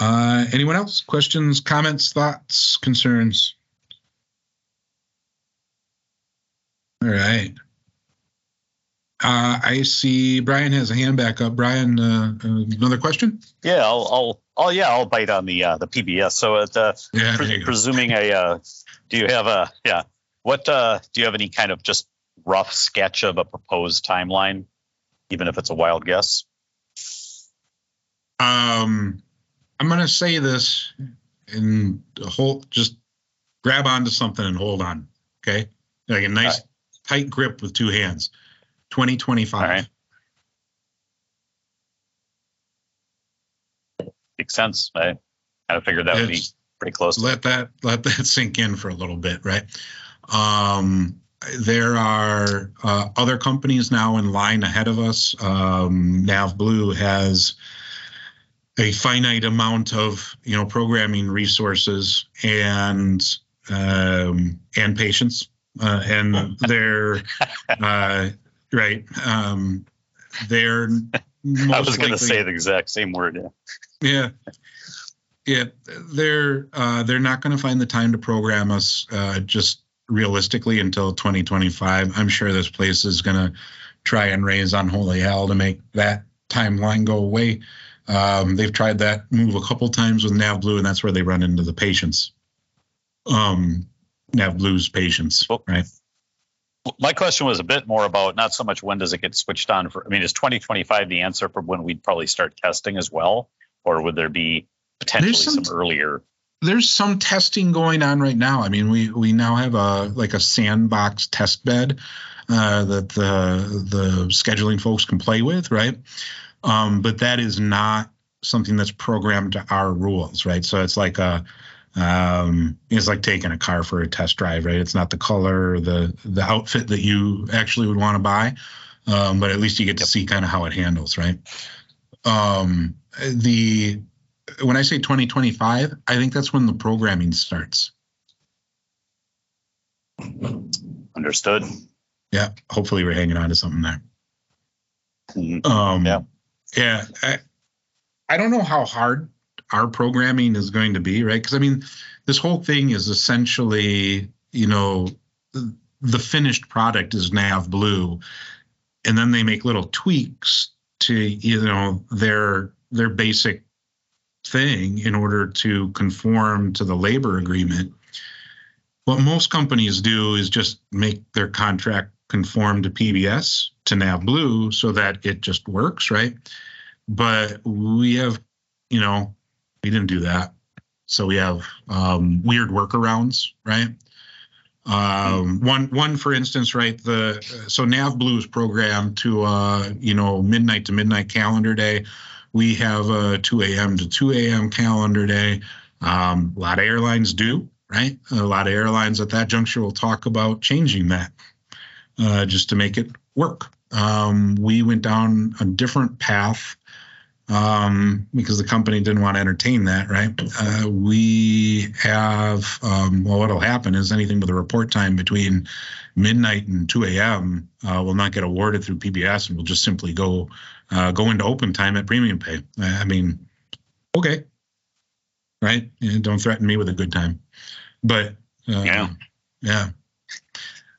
Uh, anyone else? Questions, comments, thoughts, concerns? All right. Uh, I see Brian has a hand back up. Brian, uh, uh, another question? Yeah, I'll, I'll, I'll, yeah, I'll bite on the uh, the PBS. So, at uh, Yeah, pre- there you go. presuming a, uh, do you have a, yeah, what, uh, do you have any kind of just rough sketch of a proposed timeline, even if it's a wild guess? Um, I'm going to say this and hold, just grab onto something and hold on. Okay. Like a nice tight grip with two hands. 2025. All right. Makes sense. I kind of figured that would be pretty close. let that let that sink in for a little bit, right? Um, there are uh, other companies now in line ahead of us. Um, Nav Blue has a finite amount of you know programming resources and um, and patience, uh, and they're uh, right. Um, they're I was going to say the exact same word. Yeah. yeah. Yeah, they're uh, they're not going to find the time to program us uh, just realistically until 2025. I'm sure this place is going to try and raise unholy hell to make that timeline go away. Um, they've tried that move a couple times with NavBlue, and that's where they run into the patience. Um, Nav Blue's patience, Well- right? My question was a bit more about not so much when does it get switched on for, I mean, is 2025 the answer for when we'd probably start testing as well? Or would there be potentially some- some earlier? there's some testing going on right now. I mean, we we now have a like a sandbox test bed uh, that the the scheduling folks can play with, right? Um, but that is not something that's programmed to our rules, right? So it's like a um, it's like taking a car for a test drive, right? It's not the color or the the outfit that you actually would want to buy, um, but at least you get to see kind of how it handles, right? Um, the when I say 2025, I think that's when the programming starts. Understood. Yeah, hopefully we're hanging on to something there. Mhm. Um, Yeah. Yeah. I, I don't know how hard our programming is going to be, right? Because I mean, this whole thing is essentially, you know, the finished product is Nav Blue, and then they make little tweaks to you know their their basic thing in order to conform to the labor agreement. What most companies do is just make their contract conform to PBS to Nav Blue so that it just works, right? But we have, you know, we didn't do that. So we have um, weird workarounds, right? Um, one, one, for instance, right? The so Nav Blue is programmed to, uh, you know, midnight to midnight calendar day. We have a 2 a.m. to 2 a.m. calendar day. Um, a lot of airlines do, right? A lot of airlines at that juncture will talk about changing that uh, just to make it work. Um, we went down a different path um, because the company didn't want to entertain that, right? Uh, we have, um, well, what'll happen is anything with a report time between midnight and 2 a.m. Uh, will not get awarded through PBS and will just simply go uh, go into open time at premium pay. I mean, okay, right? Yeah, don't threaten me with a good time, but uh, Yeah. yeah.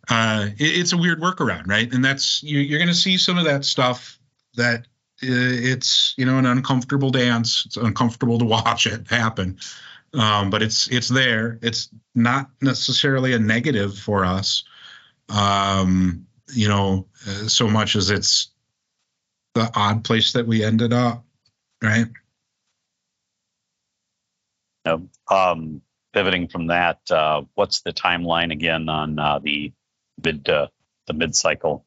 Uh, it, it's a weird workaround, right? And that's you, you're going to see some of that stuff that uh, it's you know an uncomfortable dance. It's uncomfortable to watch it happen, um, but it's it's there. It's not necessarily a negative for us, um, you know, uh, so much as it's the odd place that we ended up, right? Um, pivoting from that, uh, what's the timeline again on uh, the mid uh, the mid cycle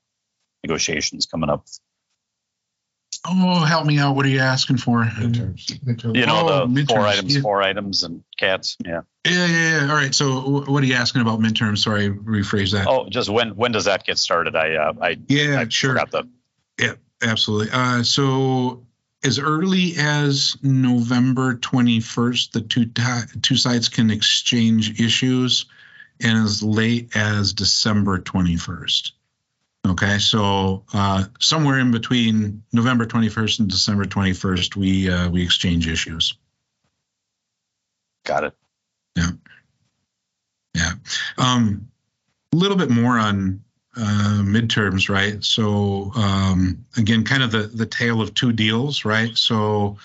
negotiations coming up? Oh, help me out. What are you asking for? Midterms. Midterms. You know Oh, the four items, yeah. four items, and cats. Yeah. Yeah, yeah, yeah. All right. So, wh- what are you asking about midterms? Sorry, rephrase that. Oh, just when when does that get started? I uh, I yeah, I sure. forgot the Absolutely. Uh, so as early as November 21st, the two ti- two sides can exchange issues, and as late as December 21st. Okay, so uh, somewhere in between November 21st and December 21st, we uh, we exchange issues. got it. Yeah. Yeah. Um, a little bit more on uh, midterms, right? So um, again, kind of the the tale of two deals, right? So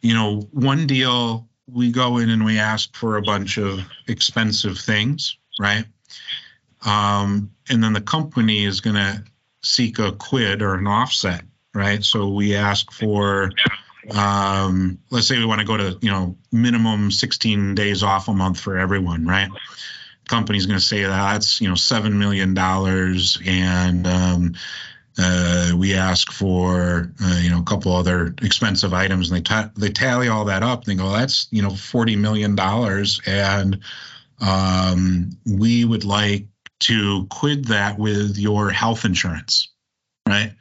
you know, one deal we go in and we ask for a bunch of expensive things, right? Um, and then the company is going to seek a quid or an offset, right? So we ask for um, let's say we want to go to you know minimum 16 days off a month for everyone right company's going to say that that's you know seven million dollars and um, uh, we ask for uh, you know a couple other expensive items and they ta- they tally all that up and they go that's you know 40 million dollars and um, we would like to quid that with your health insurance right?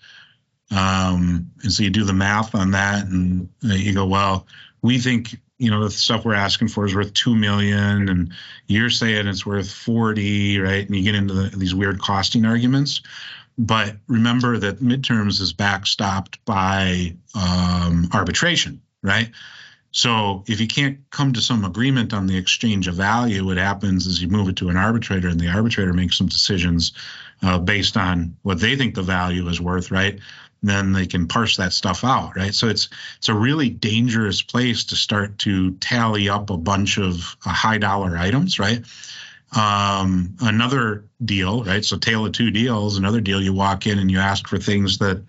Um, and so you do the math on that and uh, you go well we think you know the stuff we're asking for is worth 2 million and you're saying it's worth 40 right? And you get into the, these weird costing arguments. But remember that midterms is backstopped by um, arbitration right so if you can't come to some agreement on the exchange of value what happens is you move it to an arbitrator and the arbitrator makes some decisions uh, based on what they think the value is worth right? Then they can parse that stuff out right? So it's it's a really dangerous place to start to tally up a bunch of uh, high dollar items right? Um, another deal right? So tale of two deals another deal you walk in and you ask for things that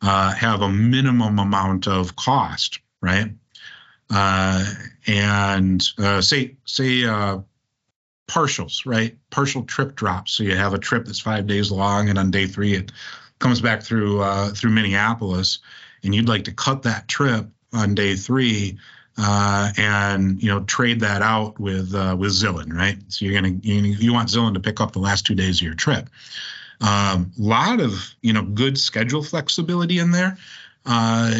uh, have a minimum amount of cost right and uh, say say uh, partials right partial trip drops so you have a trip that's five days long and on day three it comes back through uh, through Minneapolis, and you'd like to cut that trip on day three, uh, and you know trade that out with uh, with Zillen, right? So you're gonna you, you want Zillen to pick up the last two days of your trip. A um, lot of you know good schedule flexibility in there. Uh,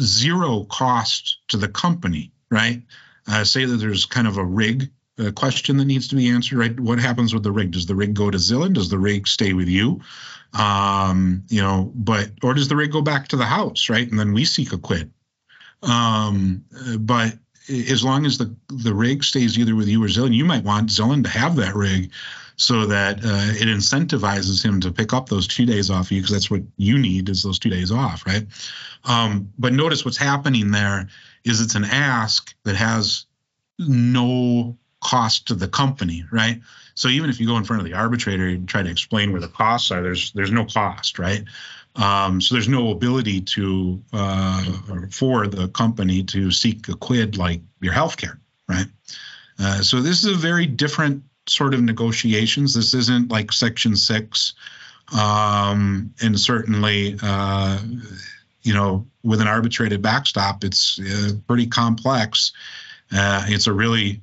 zero cost to the company, right? Uh, say that there's kind of a rig uh, question that needs to be answered, right? What happens with the rig? Does the rig go to Zillen? Does the rig stay with you? um, you know, but or does the rig go back to the house, right? And then we seek a quid. Um, but as long as the the rig stays either with you or Zillen, you might want Zillen to have that rig so that uh, it incentivizes him to pick up those two days off you because that's what you need is those two days off, right? Um, but notice what's happening there is it's an ask that has no cost to the company, right? So even if you go in front of the arbitrator and try to explain where the costs are, there's there's no cost, right? Um, so there's no ability to uh, for the company to seek a quid like your healthcare, right? Uh, so this is a very different sort of negotiations. This isn't like Section Six, um, and certainly, uh, you know, with an arbitrated backstop, it's uh, pretty complex. Uh, it's a really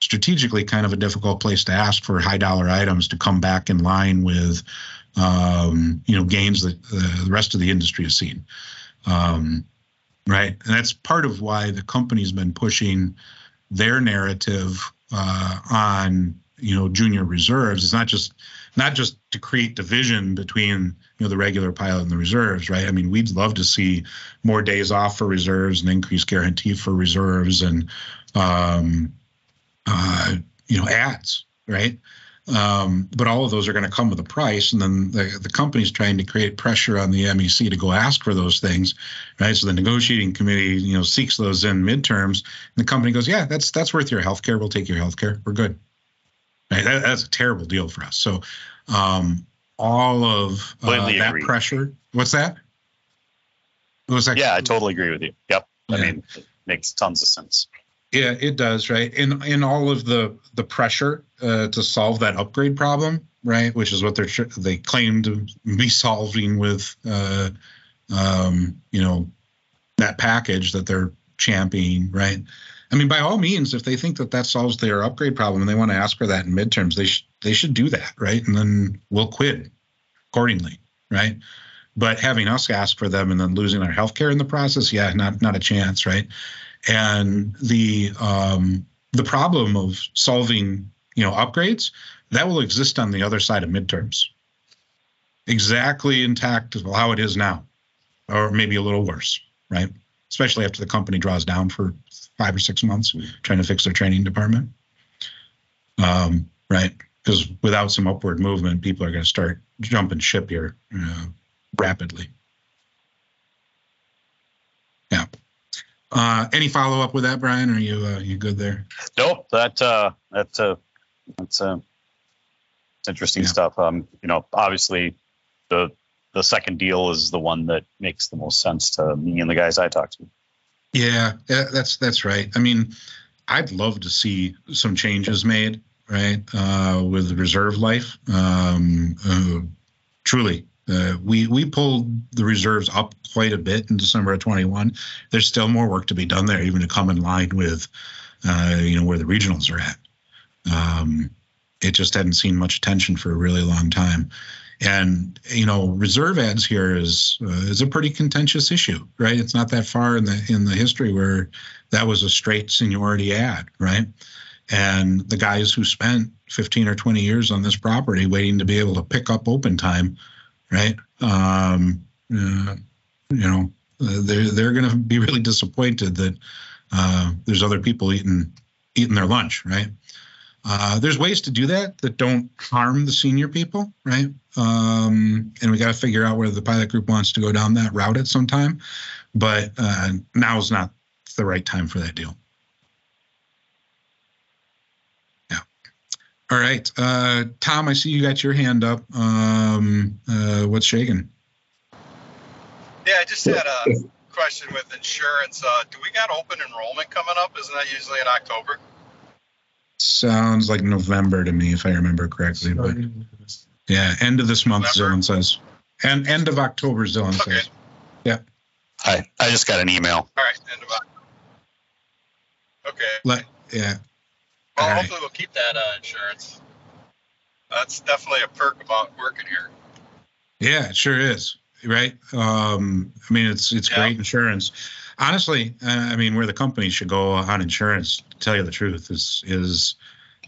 strategically kind of a difficult place to ask for high dollar items to come back in line with um, you know gains that the rest of the industry has seen. Um, right? And that's part of why the company's been pushing their narrative uh, on you know junior reserves. It's not just not just to create division between you know the regular pilot and the reserves right? I mean we'd love to see more days off for reserves and increased guarantee for reserves and um, uh, you know, ads, right? Um, but all of those are going to come with a price, and then the, the company's trying to create pressure on the MEC to go ask for those things, right? So the negotiating committee, you know, seeks those in midterms, and the company goes, "Yeah, that's that's worth your health care. We'll take your health care. We're good." Right? That, that's a terrible deal for us. So, um, all of uh, that agree. pressure. What's that? What was that? Yeah, I totally agree with you. Yep. I mean, it makes tons of sense. Yeah, it does, right? In in all of the the pressure uh, to solve that upgrade problem, right? Which is what they're they claim to be solving with, uh, um, you know, that package that they're championing, right? I mean, by all means, if they think that that solves their upgrade problem and they want to ask for that in midterms, they should they should do that, right? And then we'll quit accordingly, right? But having us ask for them and then losing our health care in the process, yeah, not not a chance, right? And the um, the problem of solving you know upgrades that will exist on the other side of midterms. Exactly intact as how it is now or maybe a little worse right? Especially after the company draws down for five or six months trying to fix their training department. Um, right? Because without some upward movement people are going to start jumping ship here uh, rapidly. Yeah uh, any follow up with that, Brian? Are you uh, you good there? Nope. That uh, that uh, that's uh, interesting Yeah. stuff. Um, you know, obviously, the the second deal is the one that makes the most sense to me and the guys I talk to. Yeah, yeah, that's that's right. I mean, I'd love to see some changes made, right, uh, with reserve life. Um, uh, truly, uh, we we pulled the reserves up quite a bit in December of 21. There's still more work to be done there, even to come in line with, uh, you know, where the regionals are at. Um, it just hadn't seen much attention for a really long time. And you know, reserve ads here is uh, is a pretty contentious issue, right? It's not that far in the in the history where that was a straight seniority ad, right? And the guys who spent 15 or 20 years on this property waiting to be able to pick up open time, right? Um, uh, you know, they're they're going to be really disappointed that uh, there's other people eating eating their lunch, right? Uh, there's ways to do that that don't harm the senior people, right? Um, and we got to figure out whether the pilot group wants to go down that route at some time. But uh, now is not the right time for that deal. All right, uh, Tom. I see you got your hand up. Um, uh, what's shaking? Yeah, I just had a question with insurance. Uh, do we got open enrollment coming up? Isn't that usually in October? Sounds like November to me, if I remember correctly. But yeah, end of this month, November? Dylan says, and end of October, Dylan Okay. says. Yeah, I I just got an email. All right, end of October. Okay. Let yeah. Well, right. hopefully we'll keep that uh, insurance. That's definitely a perk about working here. Yeah, it sure is. Right. Um, I mean, it's it's Yeah. great insurance. Honestly, uh, I mean, where the company should go on insurance, to tell you the truth, is is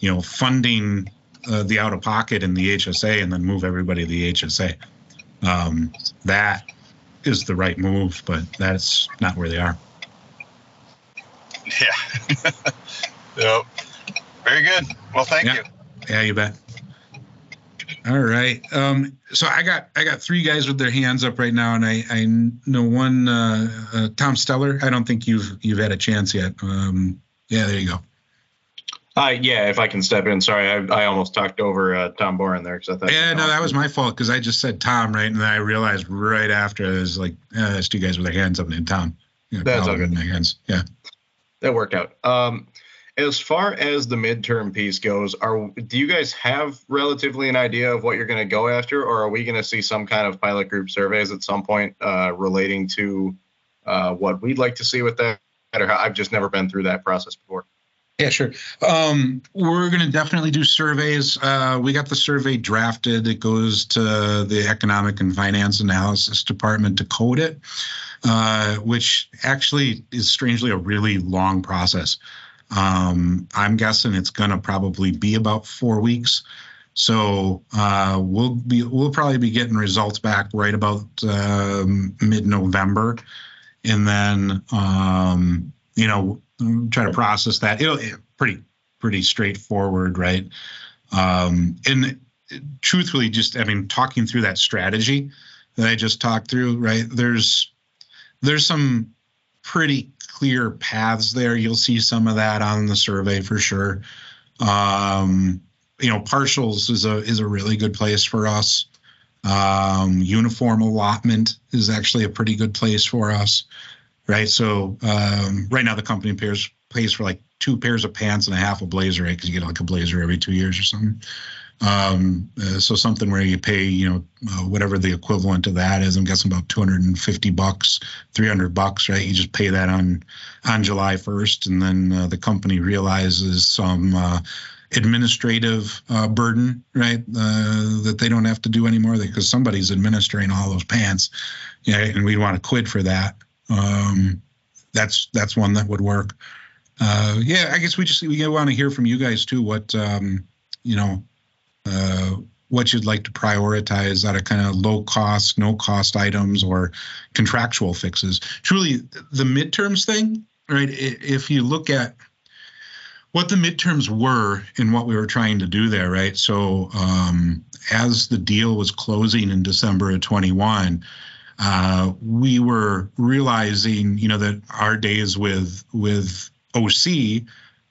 you know funding uh, the out of pocket in the HSA and then move everybody to the HSA. Um, that is the right move, but that's not where they are. Yeah. yep. Very good. Well, thank Yeah. you. Yeah, you bet. All right. Um, so I got I got three guys with their hands up right now, and I I know one uh, uh, Tom Steller. I don't think you've you've had a chance yet. Um, yeah, there you go. Uh, yeah, if I can step in. Sorry, I, I almost talked over uh, Tom Boren there because I thought. Yeah, no, that was my fault because I just said Tom right, and then I realized right after I was like, eh, there's two guys with their hands up named Tom. You know, That's all good. in hands. Yeah. that worked out. Um, as far as the midterm piece goes, are do you guys have relatively an idea of what you're going to go after, or are we going to see some kind of pilot group surveys at some point uh, relating to uh, what we'd like to see with that? Or I've just never been through that process before. Yeah, sure. Um, we're going to definitely do surveys. Uh, we got the survey drafted. It goes to the Economic and Finance Analysis Department to code it, uh, which actually is strangely a really long process. Um, I'm guessing it's going to probably be about four weeks. So uh, we'll be we'll probably be getting results back right about um, mid-November, and then um, you know try to process that. It'll it, pretty pretty straightforward, right? Um, and truthfully, just I mean, talking through that strategy that I just talked through, right? There's there's some pretty clear paths there. You'll see some of that on the survey for sure. Um, you know, partials is a is a really good place for us. Um, uniform allotment is actually a pretty good place for us, right? So um, right now the company pays pays for like two pairs of pants and a half a blazer, right? Because you get like a blazer every two years or something. Um, uh, so something where you pay, you know, uh, whatever the equivalent of that is. I'm guessing about 250 bucks, 300 bucks, right? You just pay that on on July 1st, and then uh, the company realizes some uh, administrative uh, burden, right? Uh, that they don't have to do anymore because somebody's administering all those pants, yeah, and we want to quid for that. Um, that's that's one that would work. Yeah, I guess we just we want to hear from you guys too. What um, you know, uh, what you'd like to prioritize out of kind of low cost, no cost items or contractual fixes. Truly, the midterms thing, right? If you look at what the midterms were and what we were trying to do there, right? So um, as the deal was closing in December of 21, uh, we were realizing, you know, that our days with with OC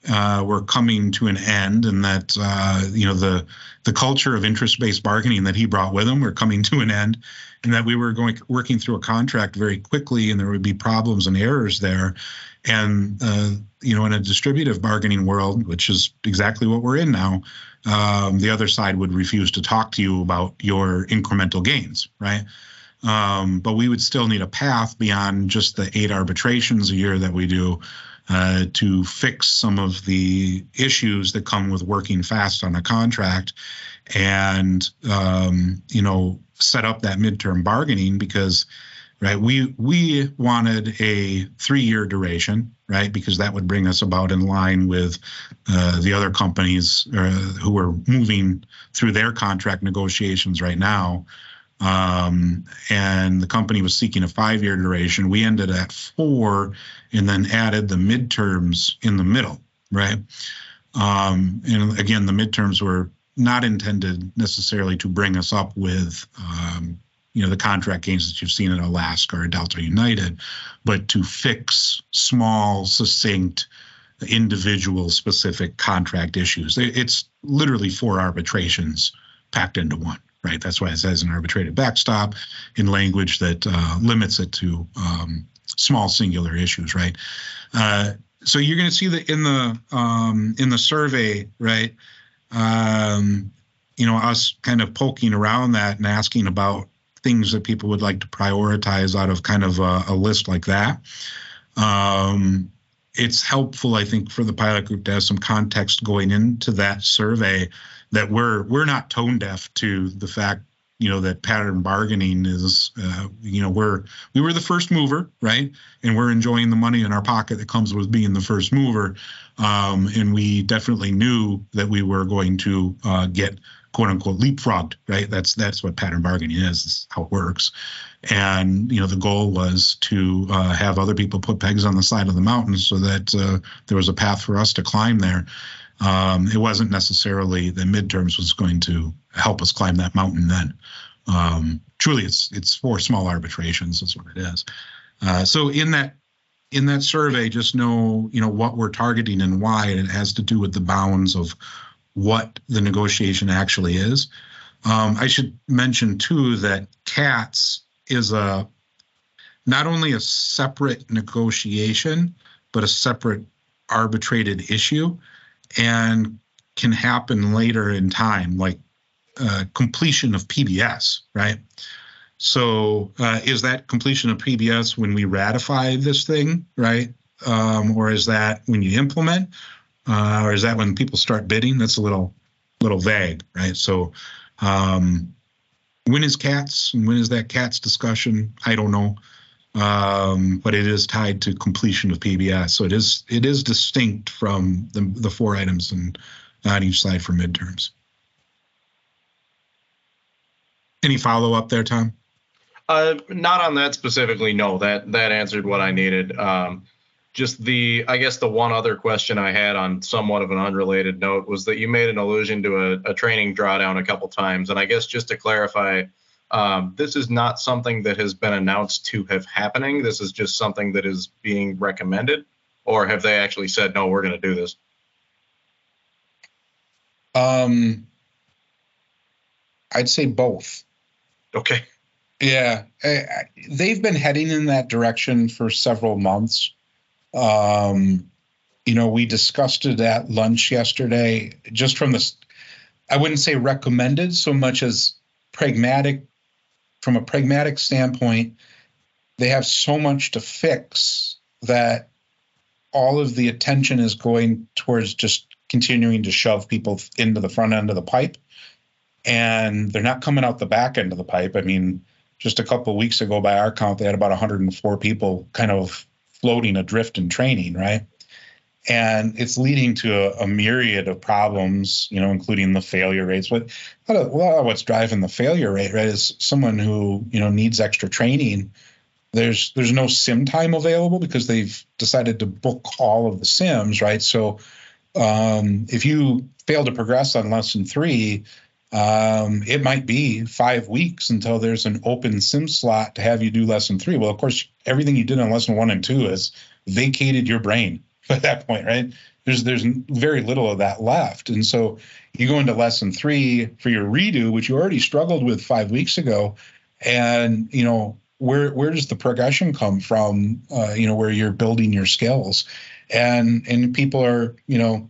uh, were coming to an end, and that uh, you know the the culture of interest-based bargaining that he brought with him were coming to an end, and that we were going working through a contract very quickly, and there would be problems and errors there, and uh, you know in a distributive bargaining world, which is exactly what we're in now, um, the other side would refuse to talk to you about your incremental gains, right? Um, but we would still need a path beyond just the eight arbitrations a year that we do uh, to fix some of the issues that come with working fast on a contract and um, you know set up that midterm bargaining because right we we wanted a three year duration right because that would bring us about in line with uh, the other companies uh, who are moving through their contract negotiations right now um, and the company was seeking a five year duration. We ended at four and then added the midterms in the middle, right? Um, and again, the midterms were not intended necessarily to bring us up with, um, you know, the contract gains that you've seen in Alaska or Delta United, but to fix small, succinct, individual specific contract issues. It's literally four arbitrations packed into one right? That's why it says an arbitrated backstop in language that uh, limits it to um, small singular issues, right? Uh, so you're going to see that in the um, in the survey, right? Um, you know, us kind of poking around that and asking about things that people would like to prioritize out of kind of a, a list like that. Um, it's helpful, I think, for the pilot group to have some context going into that survey that we're we're not tone deaf to the fact you know that pattern bargaining is uh, you know we're we were the first mover right? And we're enjoying the money in our pocket that comes with being the first mover. Um, and we definitely knew that we were going to uh, get quote unquote leapfrogged right? That's that's what pattern bargaining is, is how it works. And you know the goal was to uh, have other people put pegs on the side of the mountain so that uh, there was a path for us to climb there um, it wasn't necessarily the midterms was going to help us climb that mountain then. Um, truly, it's it's four small arbitrations. That's what it is. Uh, so in that in that survey, just know you know what we're targeting and why, and it has to do with the bounds of what the negotiation actually is. Um, I should mention too that CATS is a not only a separate negotiation, but a separate arbitrated issue and can happen later in time, like uh, completion of PBS, right? So, uh, is that completion of PBS when we ratify this thing, right? Um, or is that when you implement, uh, or is that when people start bidding? That's a little, little vague, right? So, um, when is cats and when is that cats discussion? I don't know, um, but it is tied to completion of PBS. So it is it is distinct from the the four items and on each side for midterms. Any follow up there, Tom? Uh, not on that specifically. No, that that answered what I needed. Um, just the, I guess the one other question I had on somewhat of an unrelated note was that you made an allusion to a, a training drawdown a couple times. And I guess just to clarify, um, this is not something that has been announced to have happening. This is just something that is being recommended. Or have they actually said, no, we're going to do this? Um, I'd say both. Okay. Yeah, they've been heading in that direction for several months. Um, you know, we discussed it at lunch yesterday, just from this, I wouldn't say recommended so much as pragmatic, from a pragmatic standpoint, they have so much to fix that all of the attention is going towards just continuing to shove people into the front end of the pipe. And they're not coming out the back end of the pipe. I mean, just a couple of weeks ago, by our count, they had about 104 people kind of floating adrift in training, right? And it's leading to a, a myriad of problems, you know, including the failure rates. But a lot, of, a lot of what's driving the failure rate, right, is someone who you know needs extra training. There's there's no sim time available because they've decided to book all of the sims, right? So um, if you fail to progress on lesson three, um, it might be five weeks until there's an open sim slot to have you do lesson three. Well, of course, everything you did on lesson one and two has vacated your brain at that point, right? There's there's very little of that left, and so you go into lesson three for your redo, which you already struggled with five weeks ago, and you know where where does the progression come from? Uh, you know where you're building your skills, and and people are you know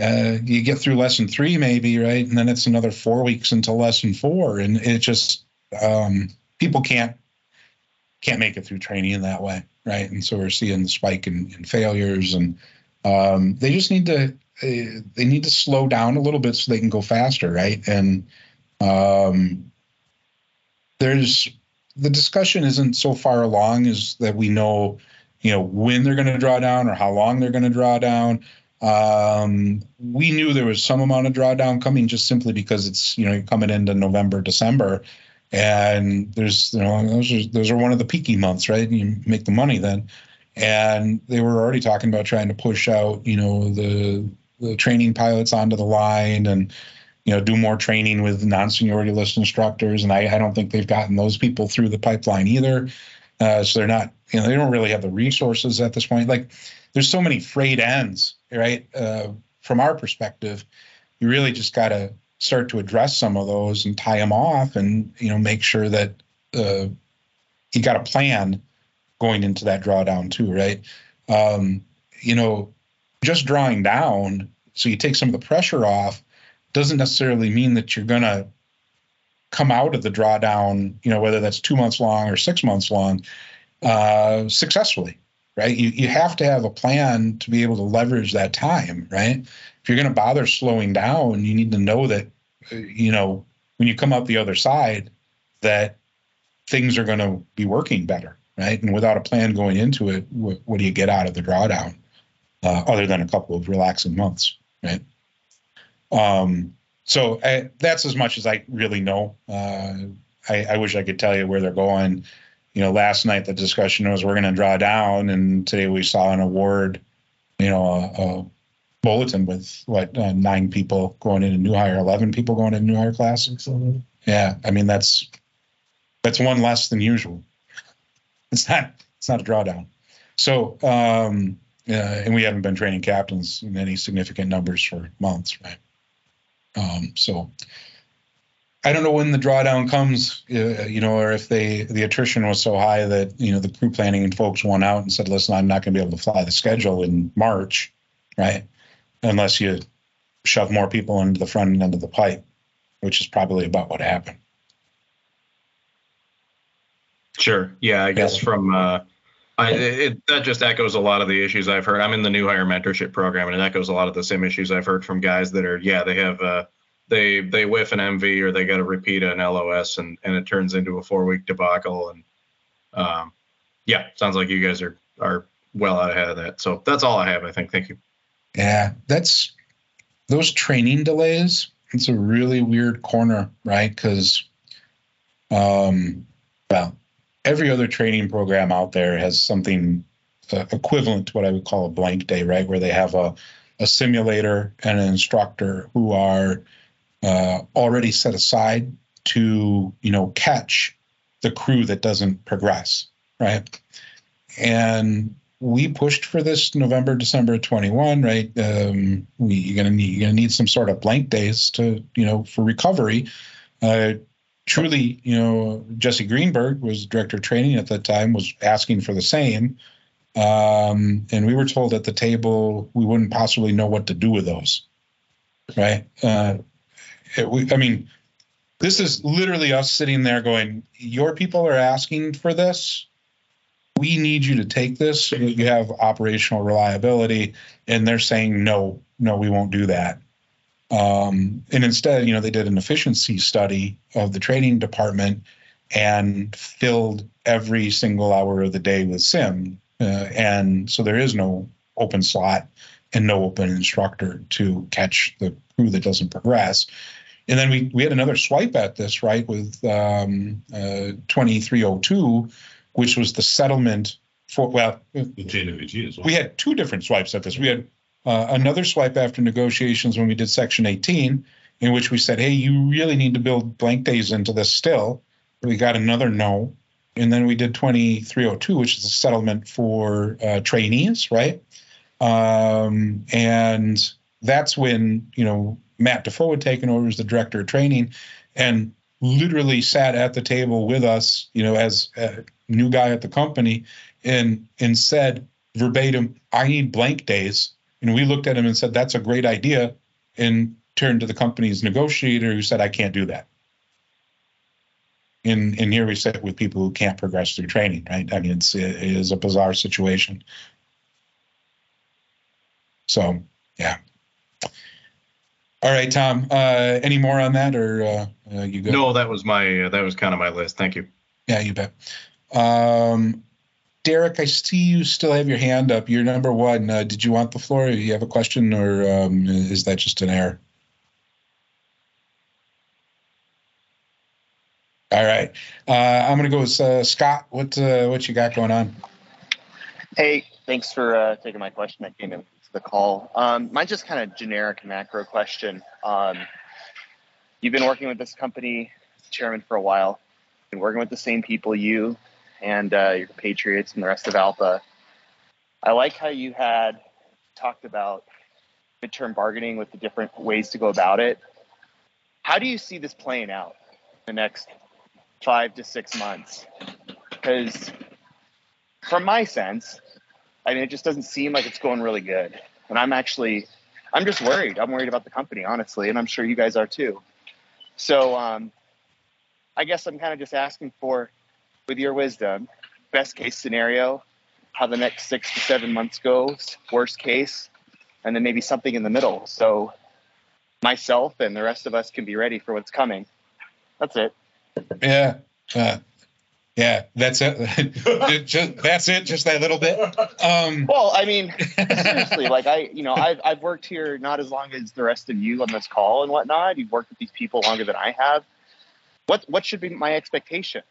uh, you get through lesson three maybe right and then it's another four weeks until lesson four and it just um, people can't can't make it through training in that way right? And so we're seeing the spike in, in failures and um, they just need to uh, they need to slow down a little bit so they can go faster right? And um, there's the discussion isn't so far along as that we know you know when they're going to draw down or how long they're going to draw down. Um, we knew there was some amount of drawdown coming just simply because it's you know coming into November, December, and there's you know those are those are one of the peaky months, right? You make the money then, and they were already talking about trying to push out you know the the training pilots onto the line and you know do more training with non-seniority list instructors, and I, I don't think they've gotten those people through the pipeline either. Uh, so they're not you know they don't really have the resources at this point. Like there's so many frayed ends right? Uh, from our perspective, you really just got to start to address some of those and tie them off, and you know make sure that uh, you got a plan going into that drawdown too, right? Um, you know, just drawing down so you take some of the pressure off doesn't necessarily mean that you're going to come out of the drawdown, you know, whether that's two months long or six months long, uh, successfully, right? You, you have to have a plan to be able to leverage that time, right? If you're going to bother slowing down, you need to know that, uh, you know, when you come out the other side, that things are going to be working better, right? And without a plan going into it, what, what do you get out of the drawdown uh, other than a couple of relaxing months, right? Um, so I, that's as much as I really know. Uh, I, I wish I could tell you where they're going you know, last night the discussion was we're going to draw down, and today we saw an award, you know, a, a bulletin with what uh, nine people going into new hire, eleven people going into new hire class. Yeah, I mean that's that's one less than usual. It's not it's not a drawdown. So, um, uh, and we haven't been training captains in any significant numbers for months, right? Um, so I don't know when the drawdown comes, uh, you know, or if they the attrition was so high that you know the crew planning and folks went out and said, "Listen, I'm not going to be able to fly the schedule in March, right? Unless you shove more people into the front end of the pipe," which is probably about what happened. Sure. Yeah, I guess from uh, I it, that just echoes a lot of the issues I've heard. I'm in the new hire mentorship program, and it echoes a lot of the same issues I've heard from guys that are yeah they have. Uh, they they whiff an MV or they got to repeat an LOS and and it turns into a four week debacle and um, yeah, sounds like you guys are are well out ahead of that. So that's all I have. I think. Thank you. Yeah, that's those training delays. It's a really weird corner, right? Because, um, well, every other training program out there has something uh, equivalent to what I would call a blank day, right? Where they have a, a simulator and an instructor who are uh, already set aside to, you know, catch the crew that doesn't progress, right? And we pushed for this November, December 21, right? Um, we, you're gonna need you're gonna need some sort of blank days to, you know, for recovery. Uh, truly, you know, Jesse Greenberg was director of training at that time, was asking for the same. Um, and we were told at the table we wouldn't possibly know what to do with those. Right. Uh, it, we, I mean, this is literally us sitting there going, Your people are asking for this. We need you to take this you have operational reliability. And they're saying, No, no, we won't do that. Um, and instead, you know, they did an efficiency study of the training department and filled every single hour of the day with sim. Uh, and so there is no open slot and no open instructor to catch the crew that doesn't progress. And then we, we had another swipe at this, right, with um, uh, 2302, which was the settlement for, well, The JWG as well. we had two different swipes at this. We had uh, another swipe after negotiations when we did Section 18, in which we said, hey, you really need to build blank days into this still. We got another no. And then we did 2302, which is a settlement for uh, trainees, right? Um, and that's when, you know, Matt Defoe had taken over as the director of training and literally sat at the table with us, you know, as a new guy at the company and and said verbatim, I need blank days. And we looked at him and said, That's a great idea. And turned to the company's negotiator who said, I can't do that. And and here we sit with people who can't progress through training, right? I mean, it's it is a bizarre situation. So yeah. All right, Tom. Uh, any more on that, or uh, uh, you good? No, that was my uh, that was kind of my list. Thank you. Yeah, you bet. Um, Derek, I see you still have your hand up. You're number one. Uh, did you want the floor? Do you have a question, or um, is that just an error? All right. Uh, I'm going to go with uh, Scott. What uh, what you got going on? Hey, thanks for uh, taking my question. I came in to the call. Um, mine's just kind of generic macro question. Um, you've been working with this company, chairman, for a while. Been working with the same people, you and uh, your Patriots and the rest of ALPA. I like how you had talked about midterm bargaining with the different ways to go about it. How do you see this playing out the next five to six months? Because from my sense, I mean, it just doesn't seem like it's going really good. And I'm actually, I'm just worried. I'm worried about the company, honestly, and I'm sure you guys are too. So, um, I guess I'm kind of just asking for, with your wisdom, best case scenario, how the next six to seven months goes, worst case, and then maybe something in the middle. So, myself and the rest of us can be ready for what's coming. That's it. Yeah. Uh, yeah, that's it. Just, that's it. Just that little bit. Um, Well, I mean, seriously, like I, you know, I've I've worked here not as long as the rest of you on this call and whatnot. You've worked with these people longer than I have. What what should be my expectation?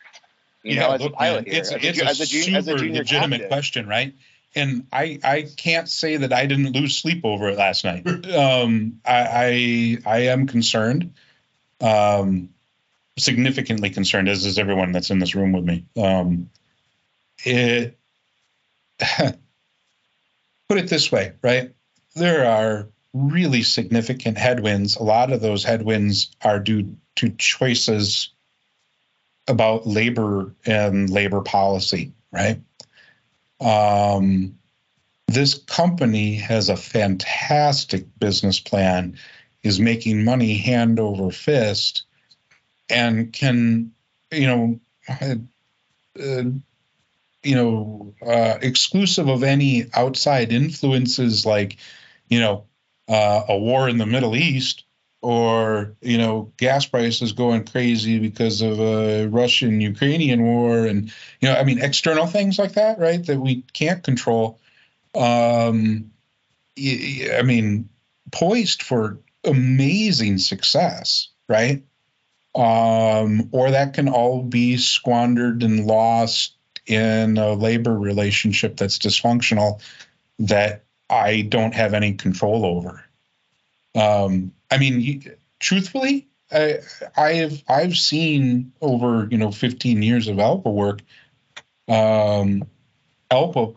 You know, as look, a pilot man, here, it's, as, it's a, as a as a super junior legitimate captain. question, right? And I I can't say that I didn't lose sleep over it last night. um, I, I I am concerned, um, significantly concerned, as is everyone that's in this room with me. Um, it put it this way, right? There are really significant headwinds. A lot of those headwinds are due to choices about labor and labor policy, right? Um, this company has a fantastic business plan, is making money hand over fist, and can, you know, uh, you know, uh, exclusive of any outside influences like, you know, uh, a war in the Middle East or you know gas prices going crazy because of a Russian Ukrainian war and you know I mean external things like that right that we can't control um I mean poised for amazing success right um or that can all be squandered and lost in a labor relationship that's dysfunctional that I don't have any control over. Um, I mean, truthfully, I, I have I've seen over you know 15 years of ALPA work, um, ALPA,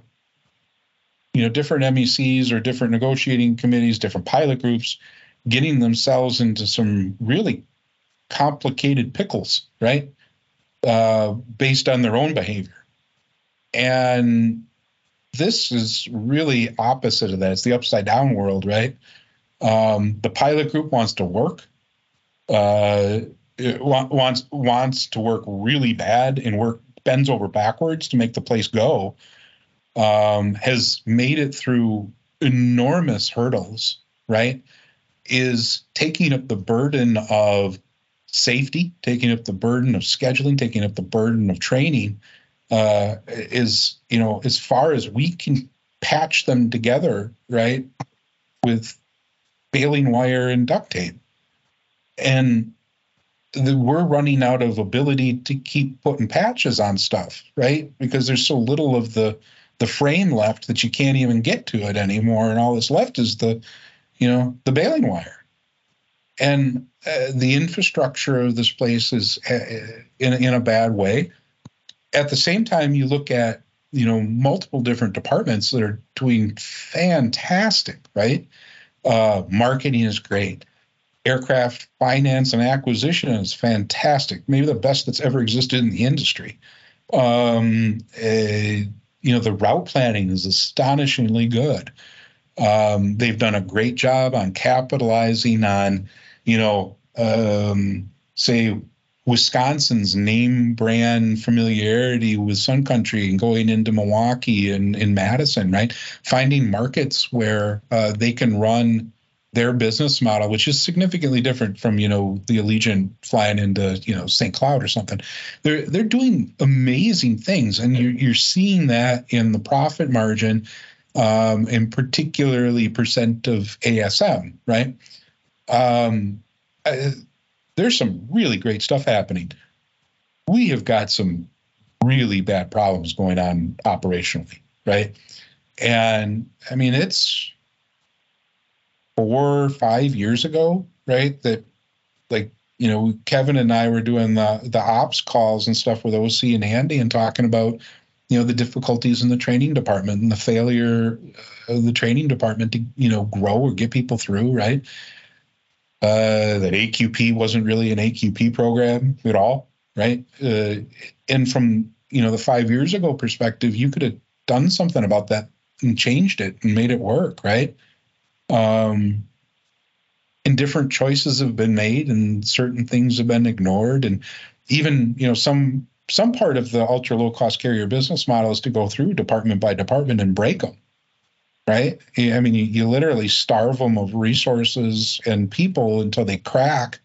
you know, different MECs or different negotiating committees, different pilot groups, getting themselves into some really complicated pickles, right? Uh, based on their own behavior. And this is really opposite of that. It's the upside down world, right? Um, the pilot group wants to work, uh, wants wants to work really bad and work bends over backwards to make the place go. Um, has made it through enormous hurdles, right? Is taking up the burden of safety, taking up the burden of scheduling, taking up the burden of training, uh, is you know as far as we can patch them together, right, with baling wire and duct tape, and the, we're running out of ability to keep putting patches on stuff, right? Because there's so little of the the frame left that you can't even get to it anymore, and all that's left is the you know the baling wire and uh, the infrastructure of this place is uh, in in a bad way. At the same time, you look at you know multiple different departments that are doing fantastic, right? Uh, marketing is great. Aircraft finance and acquisition is fantastic, maybe the best that's ever existed in the industry. Um, uh, you know, the route planning is astonishingly good. Um, they've done a great job on capitalizing on, you know, um, say Wisconsin's name brand familiarity with Sun Country and going into Milwaukee and in Madison, right? Finding markets where uh, they can run their business model, which is significantly different from you know the Allegiant flying into you know St. Cloud or something. They're they're doing amazing things, and you're you're seeing that in the profit margin, um, and particularly percent of ASM, right? Um, uh, there's some really great stuff happening. We have got some really bad problems going on operationally, right? And I mean, it's four, or five years ago, right? That like, you know, Kevin and I were doing the the ops calls and stuff with OC and Andy and talking about, you know, the difficulties in the training department and the failure of the training department to, you know, grow or get people through, right? Uh, that AQP wasn't really an AQP program at all, right? Uh, and from you know the five years ago perspective, you could have done something about that and changed it and made it work, right? Um, and different choices have been made, and certain things have been ignored, and even you know some some part of the ultra low cost carrier business model is to go through department by department and break them right? I mean, you, you literally starve them of resources and people until they crack,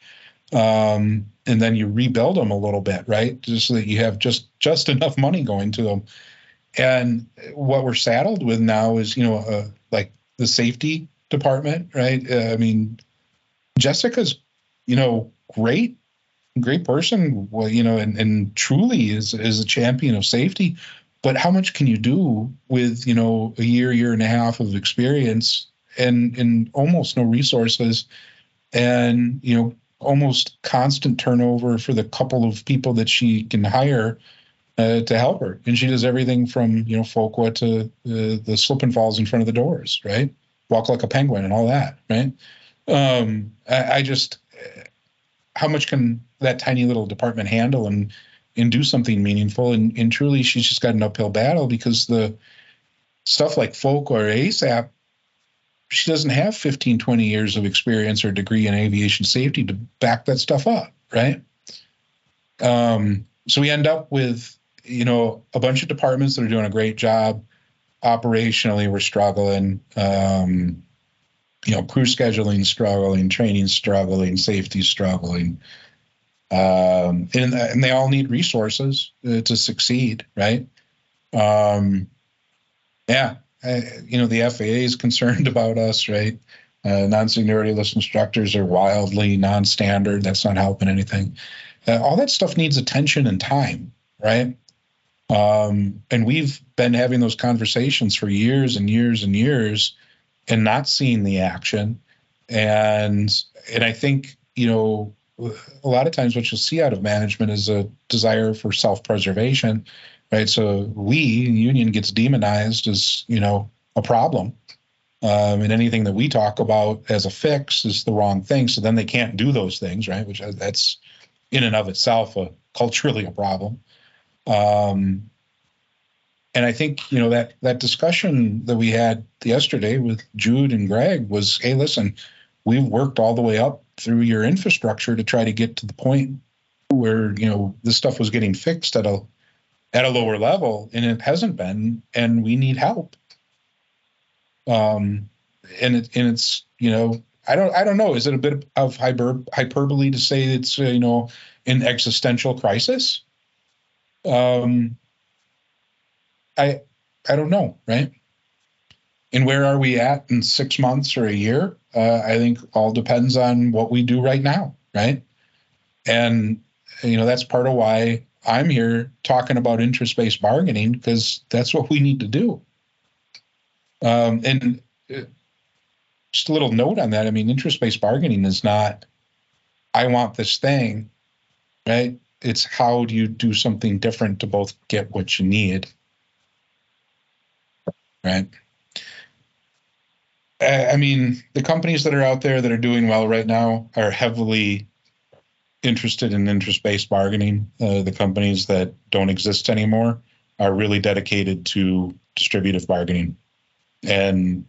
um, and then you rebuild them a little bit, right? Just so that you have just just enough money going to them. And what we're saddled with now is, you know, uh, like the safety department, right? Uh, I mean, Jessica's, you know, great, great person, well, you know, and, and truly is is a champion of safety but how much can you do with you know a year year and a half of experience and and almost no resources and you know almost constant turnover for the couple of people that she can hire uh, to help her? And she does everything from you know FOQA to uh, the slip and falls in front of the doors right? Walk like a penguin and all that right? Um I, I just how much can that tiny little department handle? And and do something meaningful. And, and truly, she's just got an uphill battle because the stuff like folk or ASAP, she doesn't have 15, 20 years of experience or degree in aviation safety to back that stuff up, right? Um, so we end up with, you know, a bunch of departments that are doing a great job. Operationally, we're struggling. Um, you know, crew scheduling struggling, training struggling, safety struggling um, and, and they all need resources uh, to succeed, right? Um, yeah, I, you know the FAA is concerned about us, right? Uh, non-seniority list instructors are wildly non-standard. That's not helping anything. Uh, all that stuff needs attention and time, right? Um, and we've been having those conversations for years and years and years and not seeing the action. And and I think, you know, a lot of times what you'll see out of management is a desire for self-preservation, right? So we union gets demonized as, you know, a problem. Um, and anything that we talk about as a fix is the wrong thing. So then they can't do those things, right? Which uh, that's in and of itself a culturally a problem. Um, and I think you know that that discussion that we had yesterday with Jude and Greg was, hey, listen, we've worked all the way up through your infrastructure to try to get to the point where you know this stuff was getting fixed at a at a lower level, and it hasn't been, and we need help. Um, and it and it's you know I don't I don't know. Is it a bit of hyper, hyperbole to say it's uh, you know an existential crisis? Um, I I don't know, right? And where are we at in six months or a year? Uh, I think all depends on what we do right now, right? And you know that's part of why I'm here talking about interest-based bargaining because that's what we need to do. Um, and uh, just a little note on that. I mean, interest-based bargaining is not, I want this thing, right? It's how do you do something different to both get what you need, right? I mean, the companies that are out there that are doing well right now are heavily interested in interest-based bargaining. Uh, the companies that don't exist anymore are really dedicated to distributive bargaining, and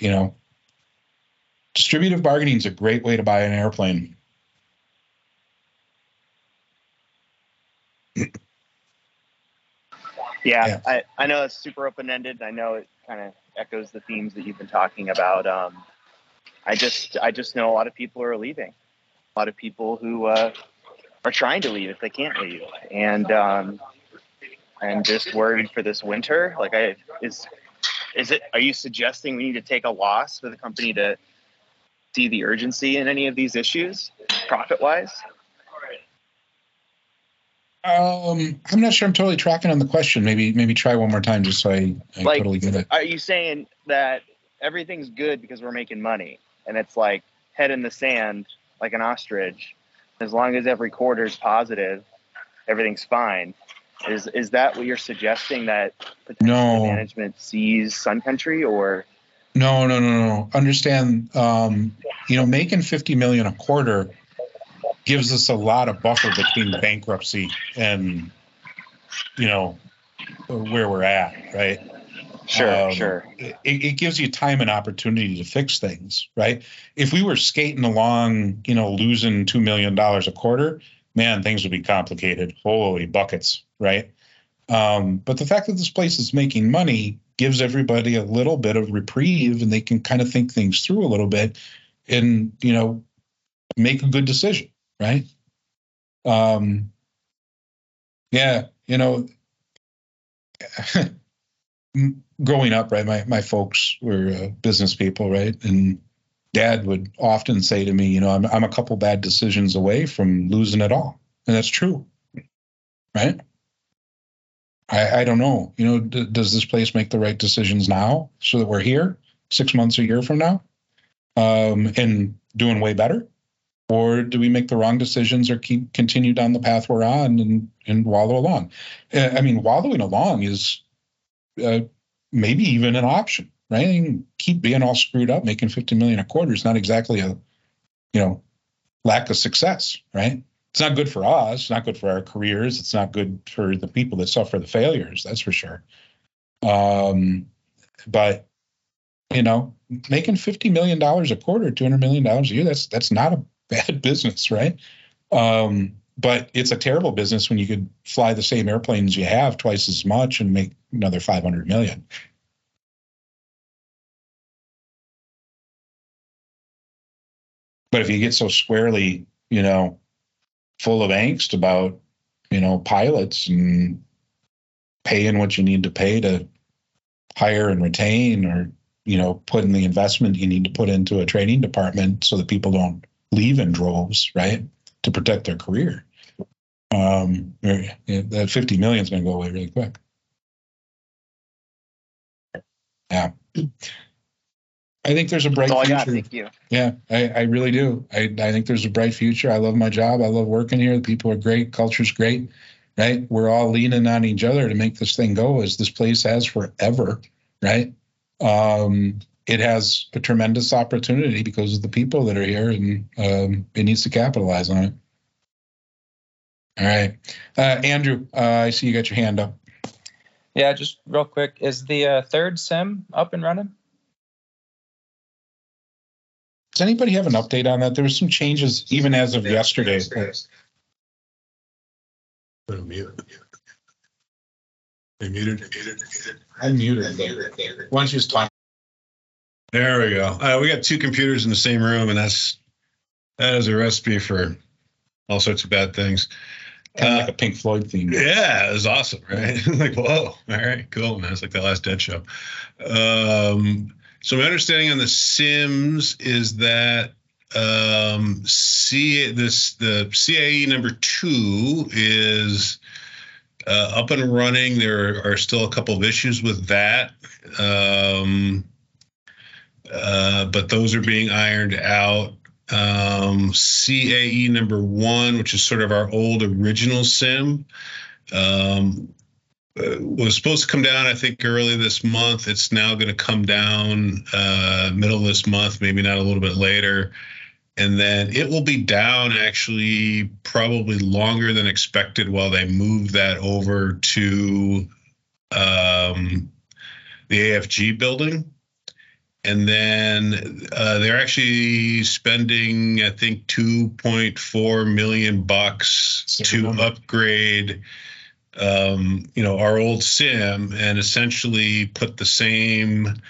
you know, distributive bargaining is a great way to buy an airplane. Yeah, Yeah. I, I know it's super open ended. I know it kind of echoes the themes that you've been talking about. Um, I just I just know a lot of people are leaving. A lot of people who uh, are trying to leave if they can't leave, and um, I'm just worried for this winter. Like, I is is it? Are you suggesting we need to take a loss for the company to see the urgency in any of these issues, profit wise? Um, I'm not sure I'm totally tracking on the question. Maybe maybe try one more time just so I, I Like- totally get it. Are you saying that everything's good because we're making money, and it's like head in the sand, like an ostrich? As long as every quarter is positive, everything's fine. Is is that what you're suggesting that No. management sees Sun Country or? No, no, no, no. Understand, um, you know, making 50 million a quarter gives us a lot of buffer between bankruptcy and, you know, where we're at, right? Sure, Um, sure. It, it gives you time and opportunity to fix things, right? If we were skating along, you know, losing $2 million a quarter, man, things would be complicated. Holy buckets, right? Um, but the fact that this place is making money gives everybody a little bit of reprieve and they can kind of think things through a little bit and, you know, make a good decision, right? Um, yeah, you know, growing up, right, my, my folks were uh, business people, right? And dad would often say to me, you know, I'm, I'm a couple bad decisions away from losing it all. And that's true, right? I, I don't know. You know, d- does this place make the right decisions now so that we're here six months, a year from now, um, and doing way better? Or do we make the wrong decisions or keep continue down the path we're on and, and wallow along? Uh, I mean, wallowing along is uh, maybe even an option, right? And keep being all screwed up, making 50 million a quarter is not exactly a, you know, lack of success, right? It's not good for us. It's not good for our careers. It's not good for the people that suffer the failures. That's for sure. Um, but you know, making 50 million dollars a quarter, 200 million dollars a year, that's that's not a bad business, right? Um, but it's a terrible business when you could fly the same airplanes you have twice as much and make another 500 million. But if you get so squarely, you know, full of angst about, you know, pilots and paying what you need to pay to hire and retain or, you know, putting the investment you need to put into a training department so that people don't leave in droves, right? To protect their career. Um, that 50 million is going to go away really quick. Yeah. I think there's a bright I got. future. Thank you. Yeah, I, I really do. I, I think there's a bright future. I love my job. I love working here. The people are great. Culture's great. Right. We're all leaning on each other to make this thing go as this place has forever. Right. Um, it has a tremendous opportunity because of the people that are here and um, it needs to capitalize on it. All right. Uh, Andrew, uh, I see you got your hand up. Yeah, just real quick, is the uh, third sim up and running? Does anybody have an update on that? There were some changes even as of yesterday. Put him mute. They muted, muted, muted. I muted. Why don't you just talk? There we go. Uh, we got two computers in the same room, and that's that is a recipe for all sorts of bad things. Kind of like a Pink Floyd theme. Yeah, it was awesome, right? like, whoa, all right, cool, man. It's like that last Dead show. Um, so my understanding on the Sims is that um, C this the CAE number two is uh, up and running. There are still a couple of issues with that. Um, uh, but those are being ironed out. Um, CAE number one, which is sort of our old original sim, um, uh, was supposed to come down, I think, early this month. It's now going to come down uh, middle of this month, maybe not a little bit later. And then it will be down actually probably longer than expected while they move that over to um, the AFG building and then uh, they're actually spending, I think, two point four million bucks to number. upgrade, um, you know, our old sim and essentially put the same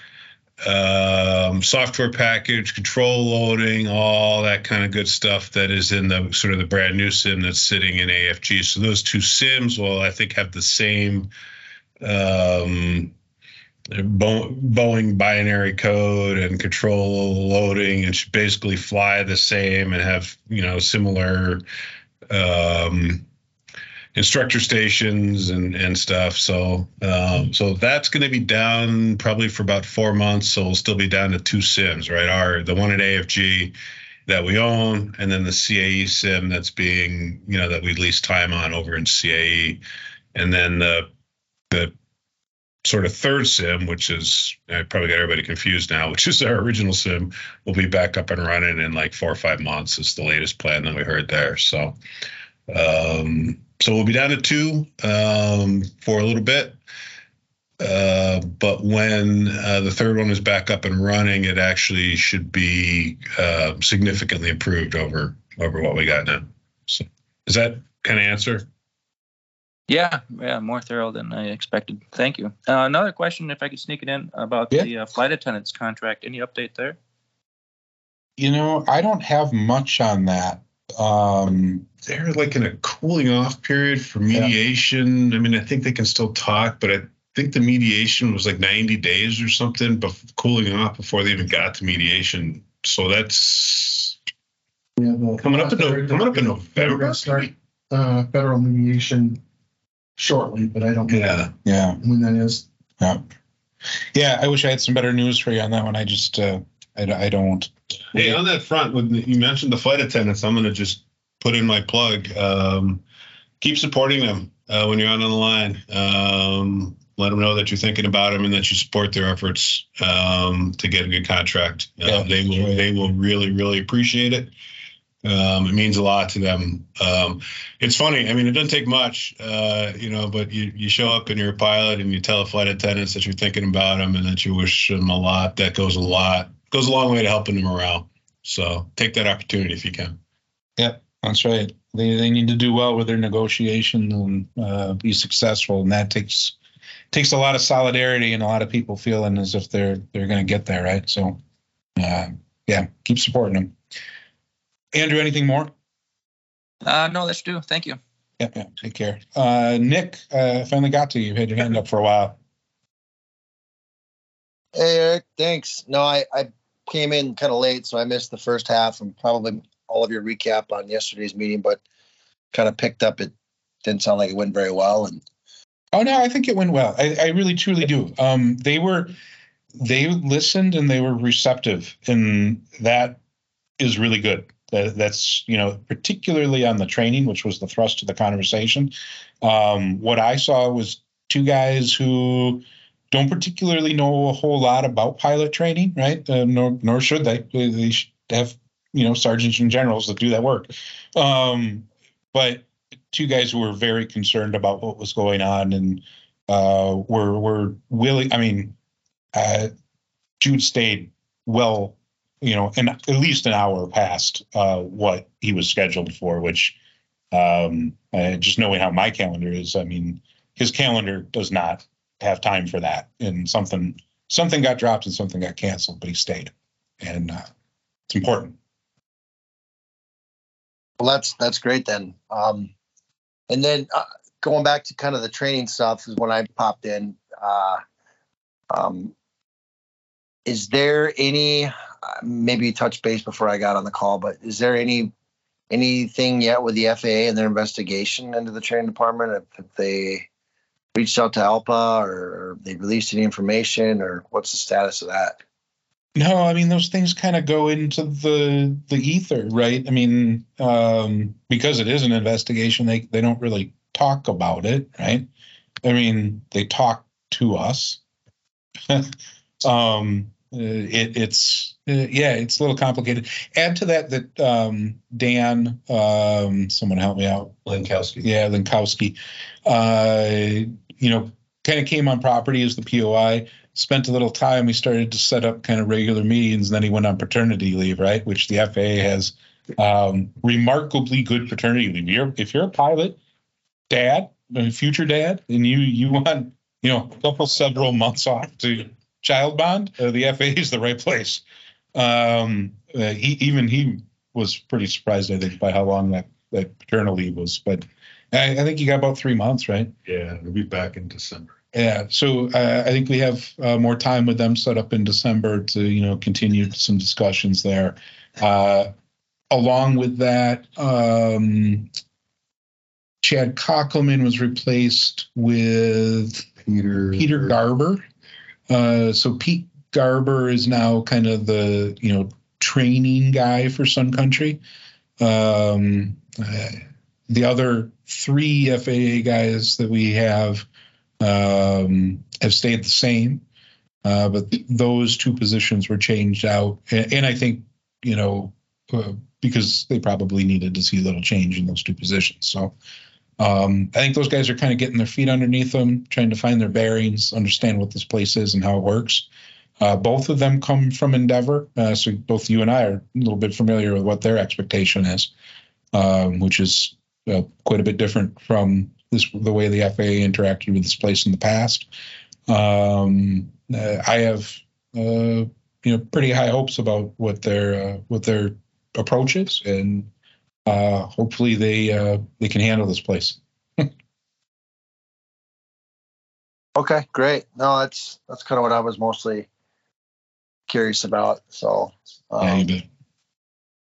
um, software package, control loading, all that kind of good stuff that is in the sort of the brand new sim that's sitting in AFG. So those two sims will, I think, have the same. Um, Boeing binary code and control loading and should basically fly the same and have you know similar um, instructor stations and and stuff. So um, so that's going to be down probably for about four months. So we'll still be down to two sims, right? Our the one at AFG that we own, and then the CAE sim that's being you know that we lease time on over in CAE, and then the the sort of third sim, which is I probably got everybody confused now, which is our original sim, will be back up and running in like four or five months. Is the latest plan that we heard there. So, um, so we'll be down to two um, for a little bit. Uh, but when uh, the third one is back up and running, it actually should be uh, significantly improved over over what we got now. So, does that kind of answer? Yeah, yeah, more thorough than I expected. Thank you. Uh, another question, if I could sneak it in, about Yeah. the uh, flight attendants contract. Any update there? You know, I don't have much on that. Um, they're like in a cooling off period for Yeah. mediation. I mean, I think they can still talk, but I think the mediation was like 90 days or something, but cooling off before they even got to mediation. So that's Yeah, the- coming up in, they're- coming up in November. gonna start, uh, federal mediation shortly, but I don't know Yeah. yeah, when that is. yeah, yeah. I wish I had some better news for you on that one. I just, uh, I, I don't. Hey, on that front, when you mentioned the flight attendants, I'm going to just put in my plug. Um, keep supporting them uh, when you're out on the line. Um, let them know that you're thinking about them and that you support their efforts um, to get a good contract. Uh, Yeah, they will. right. They will really, really appreciate it. Um, it means a lot to them. Um, it's funny. I mean, it doesn't take much, uh, you know, but you, you show up and you're a pilot and you tell a flight attendants that you're thinking about them and that you wish them a lot. That goes a lot, goes a long way to helping them morale. So take that opportunity if you can. Yep, that's right. They they need to do well with their negotiation and uh, be successful, and that takes takes a lot of solidarity and a lot of people feeling as if they're they're going to get there, right? So, uh, yeah, keep supporting them. Andrew, anything more? Uh, no, let's do. Thank you. Yeah, yeah. Take care. Uh, Nick, uh, finally got to you. You had your hand up for a while. Hey Eric, thanks. No, I, I came in kind of late, so I missed the first half and probably all of your recap on yesterday's meeting, but kind of picked up it didn't sound like it went very well. And Oh no, I think it went well. I, I really truly do. Um, they were they listened and they were receptive, and that is really good. That, that's you know particularly on the training, which was the thrust of the conversation. Um, what I saw was two guys who don't particularly know a whole lot about pilot training, right? Uh, nor nor should they. They, should have you know sergeants and generals that do that work. Um, but two guys who were very concerned about what was going on and uh, were were willing. I mean, uh, Jude stayed well, you know, and at least an hour past uh, what he was scheduled for, which um, uh, just knowing how my calendar is, I mean, his calendar does not have time for that, and something something got dropped and something got canceled, but he stayed, and uh, it's important. well, that's that's great then. Um, and then uh, going back to kind of the training stuff is when I popped in. Uh, um, is there any maybe you touched base before I got on the call, but is there any anything yet with the FAA and their investigation into the training department? If, if they reached out to ALPA or, or they released any information, or what's the status of that? No, I mean those things kind of go into the the ether, right? I mean, um, because it is an investigation, they they don't really talk about it, right? I mean, they talk to us. um, uh, it, it's uh, yeah, it's a little complicated. Add to that that um, Dan, um, someone help me out. Lankowski. Yeah, Linkowski. Uh, you know, kind of came on property as the POI. Spent a little time. We started to set up kind of regular meetings. And then he went on paternity leave, right? Which the FAA has um, remarkably good paternity leave. You're, if you're a pilot, dad, future dad, and you you want you know a couple several months off to child bond, uh, the FAA is the right place. Um, uh, he even he was pretty surprised, I think, by how long that that paternal leave was. But I, I think you got about three months, right? Yeah, we'll be back in December. Yeah. So uh, I think we have uh, more time with them set up in December to you know continue some discussions there. Uh, along with that, um, Chad Cockelman was replaced with Peter. Peter Garber. Uh, so Pete Garber is now kind of the you know training guy for Sun Country. Um, uh, the other three FAA guys that we have um, have stayed the same, uh, but those two positions were changed out, and, and I think you know uh, because they probably needed to see a little change in those two positions. So um, I think those guys are kind of getting their feet underneath them, trying to find their bearings, understand what this place is and how it works. Uh, both of them come from Endeavor, uh, so both you and I are a little bit familiar with what their expectation is, um, which is uh, quite a bit different from this the way the FAA interacted with this place in the past. Um, uh, I have uh, you know pretty high hopes about what their uh, what their approach is, and uh, hopefully they uh, they can handle this place. Okay, great. No, that's that's kind of what I was mostly curious about. So Yeah, um, bet.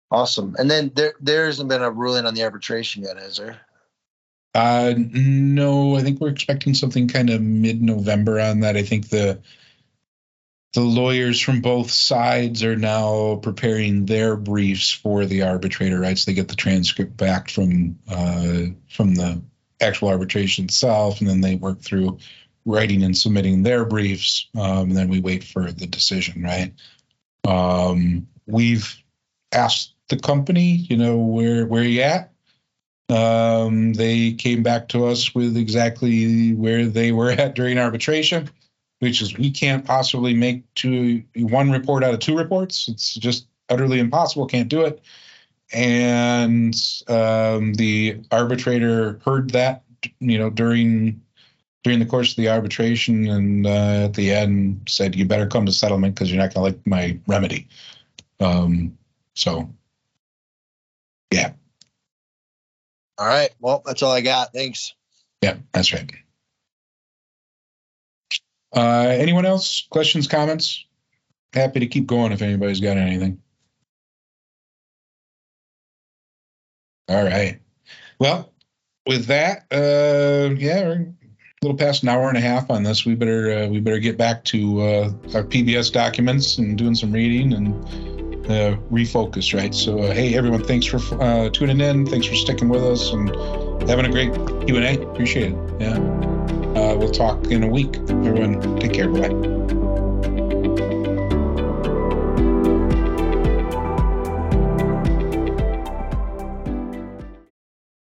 awesome. And then there there hasn't been a ruling on the arbitration yet, is there? Uh, no, I think we're expecting something kind of mid-November on that. I think the the lawyers from both sides are now preparing their briefs for the arbitrator, right? So they get the transcript back from uh, from the actual arbitration itself, and then they work through writing and submitting their briefs, um, and then we wait for the decision, right? Um, we've asked the company, you know, where where you at? Um, they came back to us with exactly where they were at during arbitration, which is we can't possibly make two one report out of two reports. It's just utterly impossible. Can't do it. And um, the arbitrator heard that, you know, during during the course of the arbitration, and uh, at the end said, "You better come to settlement because you're not going to like my remedy." Um, so, yeah, All right. Well, that's all I got. Thanks. yeah, that's right. Uh, anyone else? Questions, comments? Happy to keep going if anybody's got anything. All right. Well, with that, uh, yeah, we're a little past an hour and a half on this. We better uh, we better get back to uh, our PBS documents and doing some reading and uh, refocus, right? So, uh, hey, everyone, thanks for uh, tuning in. Thanks for sticking with us and having a great Q and A. Appreciate it. Yeah, uh, we'll talk in a week. Everyone, take care. Bye.